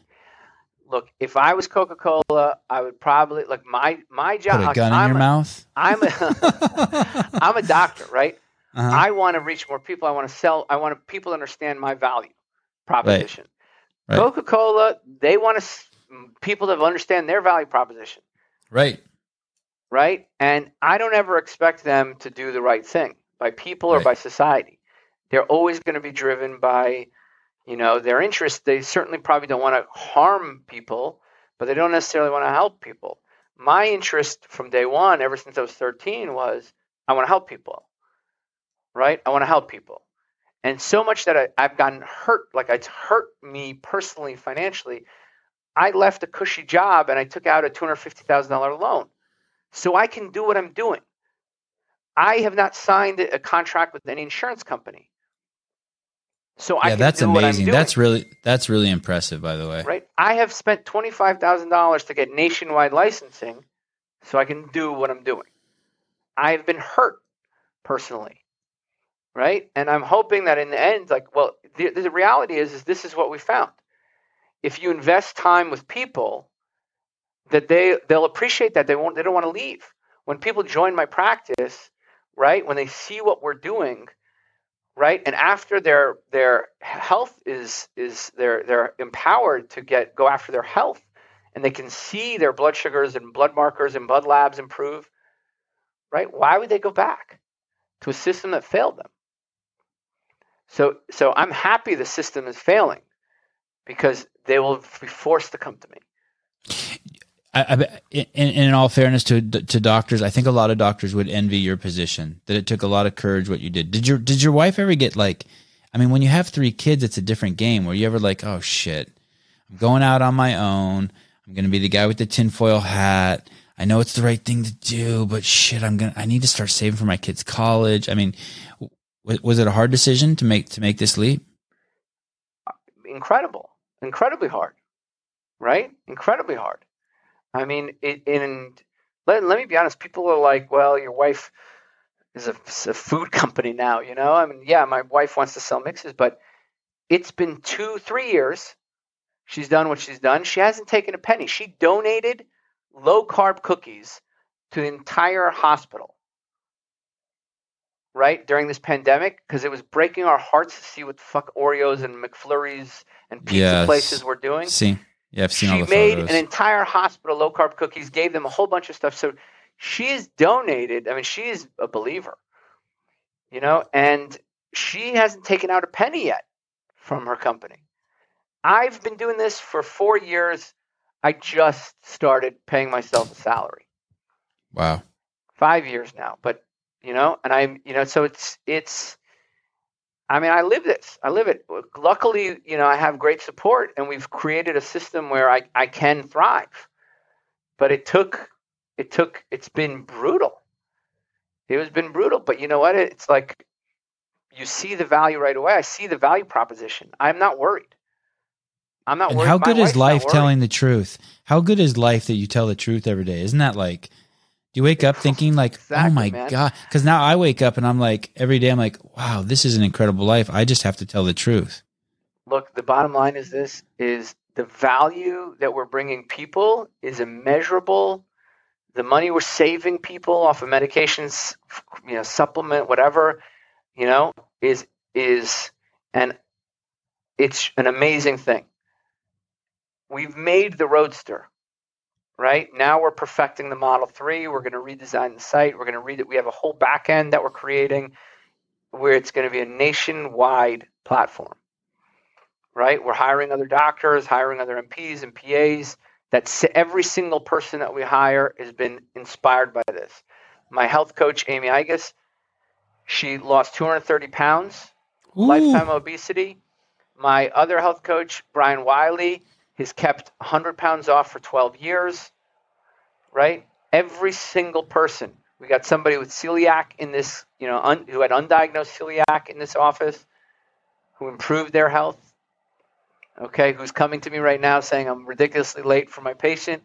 Look, if I was Coca Cola, I would probably like my my job. Put a gun I'm in your a, mouth. I'm a I'm a doctor, right? Uh-huh. I want to reach more people. I want to sell. I want people to understand my value proposition. Right. Coca Cola, they want to people to understand their value proposition, right. right? And I don't ever expect them to do the right thing by people or Right. by society. They're always going to be driven by, you know, their interests. They certainly probably don't want to harm people, but they don't necessarily want to help people. My interest from day one, ever since I was 13, was I want to help people, right? I want to help people. And so much that I, I've gotten hurt, like it's hurt me personally, financially. I left a cushy job and I took out a $250,000 loan so I can do what I'm doing. I have not signed a contract with any insurance company. So I Yeah, can that's do what I'm amazing. doing, That's really that's really impressive, by the way. right. I have spent $25,000 to get nationwide licensing so I can do what I'm doing. I've been hurt personally, right? And I'm hoping that in the end, like, well, the, the reality is, is this is what we found. If you invest time with people, that they they'll appreciate that they won't they don't want to leave. When people join my practice, right? When they see what we're doing, right? And after their their health is is they're they're empowered to get go after their health and they can see their blood sugars and blood markers and blood labs improve, right? Why would they go back to a system that failed them? So so I'm happy the system is failing because they will be forced to come to me. I, I, in, in all fairness to to doctors, I think a lot of doctors would envy your position. That it took a lot of courage what you did. Did your did your wife ever get like? I mean, when you have three kids, it's a different game. Were you ever like, oh shit, I'm going out on my own. I'm going to be the guy with the tinfoil hat. I know it's the right thing to do, but shit, I'm gonna. I need to start saving for my kids' college. I mean, was, was it a hard decision to make to make this leap? incredible, incredibly hard, right? Incredibly hard. I mean, it, and let, let me be honest, people are like, well, your wife is a, a food company now, you know? I mean, yeah, my wife wants to sell mixes, but it's been two, three years. She's done what she's done. She hasn't taken a penny. She donated low carb cookies to the entire hospital, right, during this pandemic, because it was breaking our hearts to see what the fuck Oreos and McFlurries and pizza Yes. places were doing See, yeah, I've seen she all the made photos. an entire hospital low carb cookies, gave them a whole bunch of stuff. So she's donated. I mean, she is a believer, you know, and she hasn't taken out a penny yet from her company. I've been doing this for four years. I just started paying myself a salary. wow. Five years now, but you know, and I'm, you know, so it's it's. I mean, I live this. I live it. Luckily, you know, I have great support, and we've created a system where I, I can thrive. But it took, it took, it's been brutal. It has been brutal. But you know what? It's like you see the value right away. I see the value proposition. I'm not worried. I'm not worried. And worried. how good wife's is life telling the truth? How good is life that you tell the truth every day? Isn't that like, you wake up thinking like, oh my man. God? Because now I wake up and I'm like, every day I'm like, wow, this is an incredible life. I just have to tell the truth. look the bottom line is this is the value that we're bringing people is immeasurable the money we're saving people off of medications you know supplement whatever you know is is and it's an amazing thing we've made the roadster right now we're perfecting the model 3 we're going to redesign the site we're going to read it we have a whole back end that we're creating where it's going to be a nationwide platform right? We're hiring other doctors, hiring other NPs and PAs. That every single person that we hire has been inspired by this. My health coach, Amy Igus, she lost 230 pounds, Ooh. lifetime obesity. My other health coach, Brian Wiley, has kept 100 pounds off for 12 years, right? Every single person. We got somebody with celiac in this, you know, un, who had undiagnosed celiac in this office, who improved their health okay, who's coming to me right now saying I'm ridiculously late for my patient.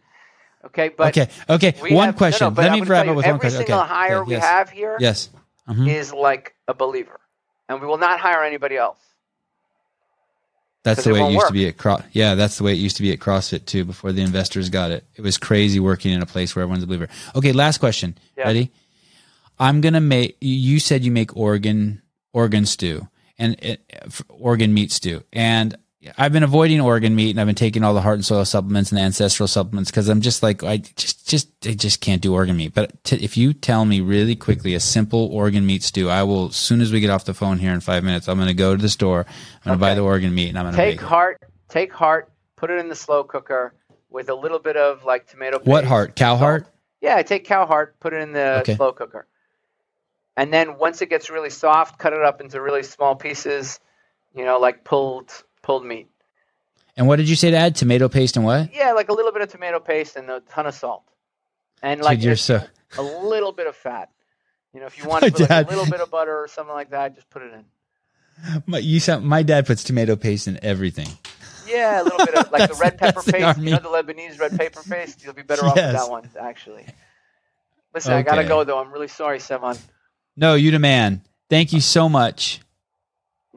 Okay, but okay, okay. One have- question. no, but Let I'm me wrap up with one every question. single okay. hire okay, we yes. have here is Yes. Mhm. like a believer. and we will not hire anybody else. That's the way it won't used work. to be at Cro- yeah, that's the way it used to be at CrossFit too before the investors got it. It was crazy working in a place where everyone's a believer. Okay, last question. Yeah. Ready? I'm going to make you- you said you make organ organ stew and it, organ meat stew. And I've been avoiding organ meat and I've been taking all the heart and soil supplements and the ancestral supplements cuz I'm just like I just just I just can't do organ meat. But t- if you tell me really quickly a simple organ meat stew, I will as soon as we get off the phone here in 5 minutes, I'm going to go to the store, I'm going to buy the organ meat and I'm going to Take heart, take heart, put it in the slow cooker with a little bit of like tomato. What heart? Cow salt. heart? Yeah, I take cow heart, put it in the Okay. slow cooker, and then once it gets really soft, cut it up into really small pieces. You know, like pulled pulled meat. And what did you say to add? Tomato paste and what? Yeah, like a little bit of tomato paste and a ton of salt, and like Dude, so a little bit of fat. You know, if you want to put like a little bit of butter or something like that, just put it in. my, you sound, my dad puts tomato paste in everything. Yeah, a little bit of like the red pepper paste. You know the Lebanese red pepper paste. You'll be better off with that one, actually. Listen, I gotta go though. I'm really sorry, Sevan. No, you the man. Thank you so much.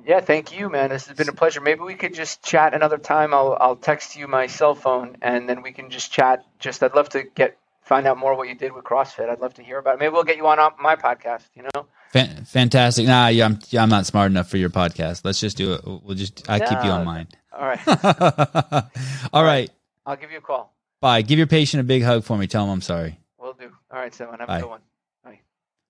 Yeah, thank you, man. This has been a pleasure. Maybe we could just chat another time. I'll I'll text you my cell phone, and then we can just chat. Just I'd love to get find out more what you did with CrossFit. I'd love to hear about it. Maybe we'll get you on my podcast. You know? Fan- fantastic. Nah, yeah, I'm, yeah, I'm not smart enough for your podcast. Let's just do it. We'll just, I keep you on mine. All right, All right. I'll give you a call. Bye. Give your patient a big hug for me. Tell him I'm sorry. We'll do. All right, Sevan. Have Bye. a good one.